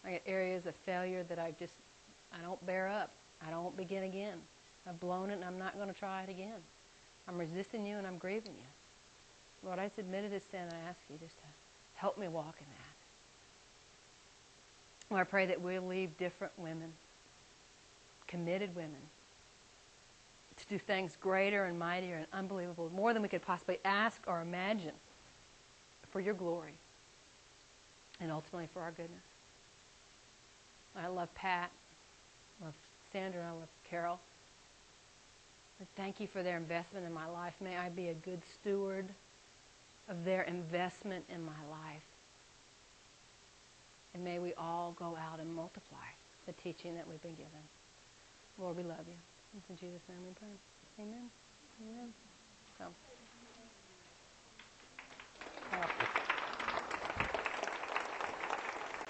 I get areas of failure that I just, I don't bear up. I don't begin again. I've blown it and I'm not going to try it again. I'm resisting you and I'm grieving you. Lord, I submitted this sin and I ask you just to help me walk in that. Lord, I pray that we'll leave different women, committed women, to do things greater and mightier and unbelievable, more than we could possibly ask or imagine for your glory and ultimately for our goodness. I love Pat. I love Sandra. I love Carol. Thank you for their investment in my life. May I be a good steward of their investment in my life. And may we all go out and multiply the teaching that we've been given. Lord, we love you. It's in Jesus' name we pray. Amen. Amen. So.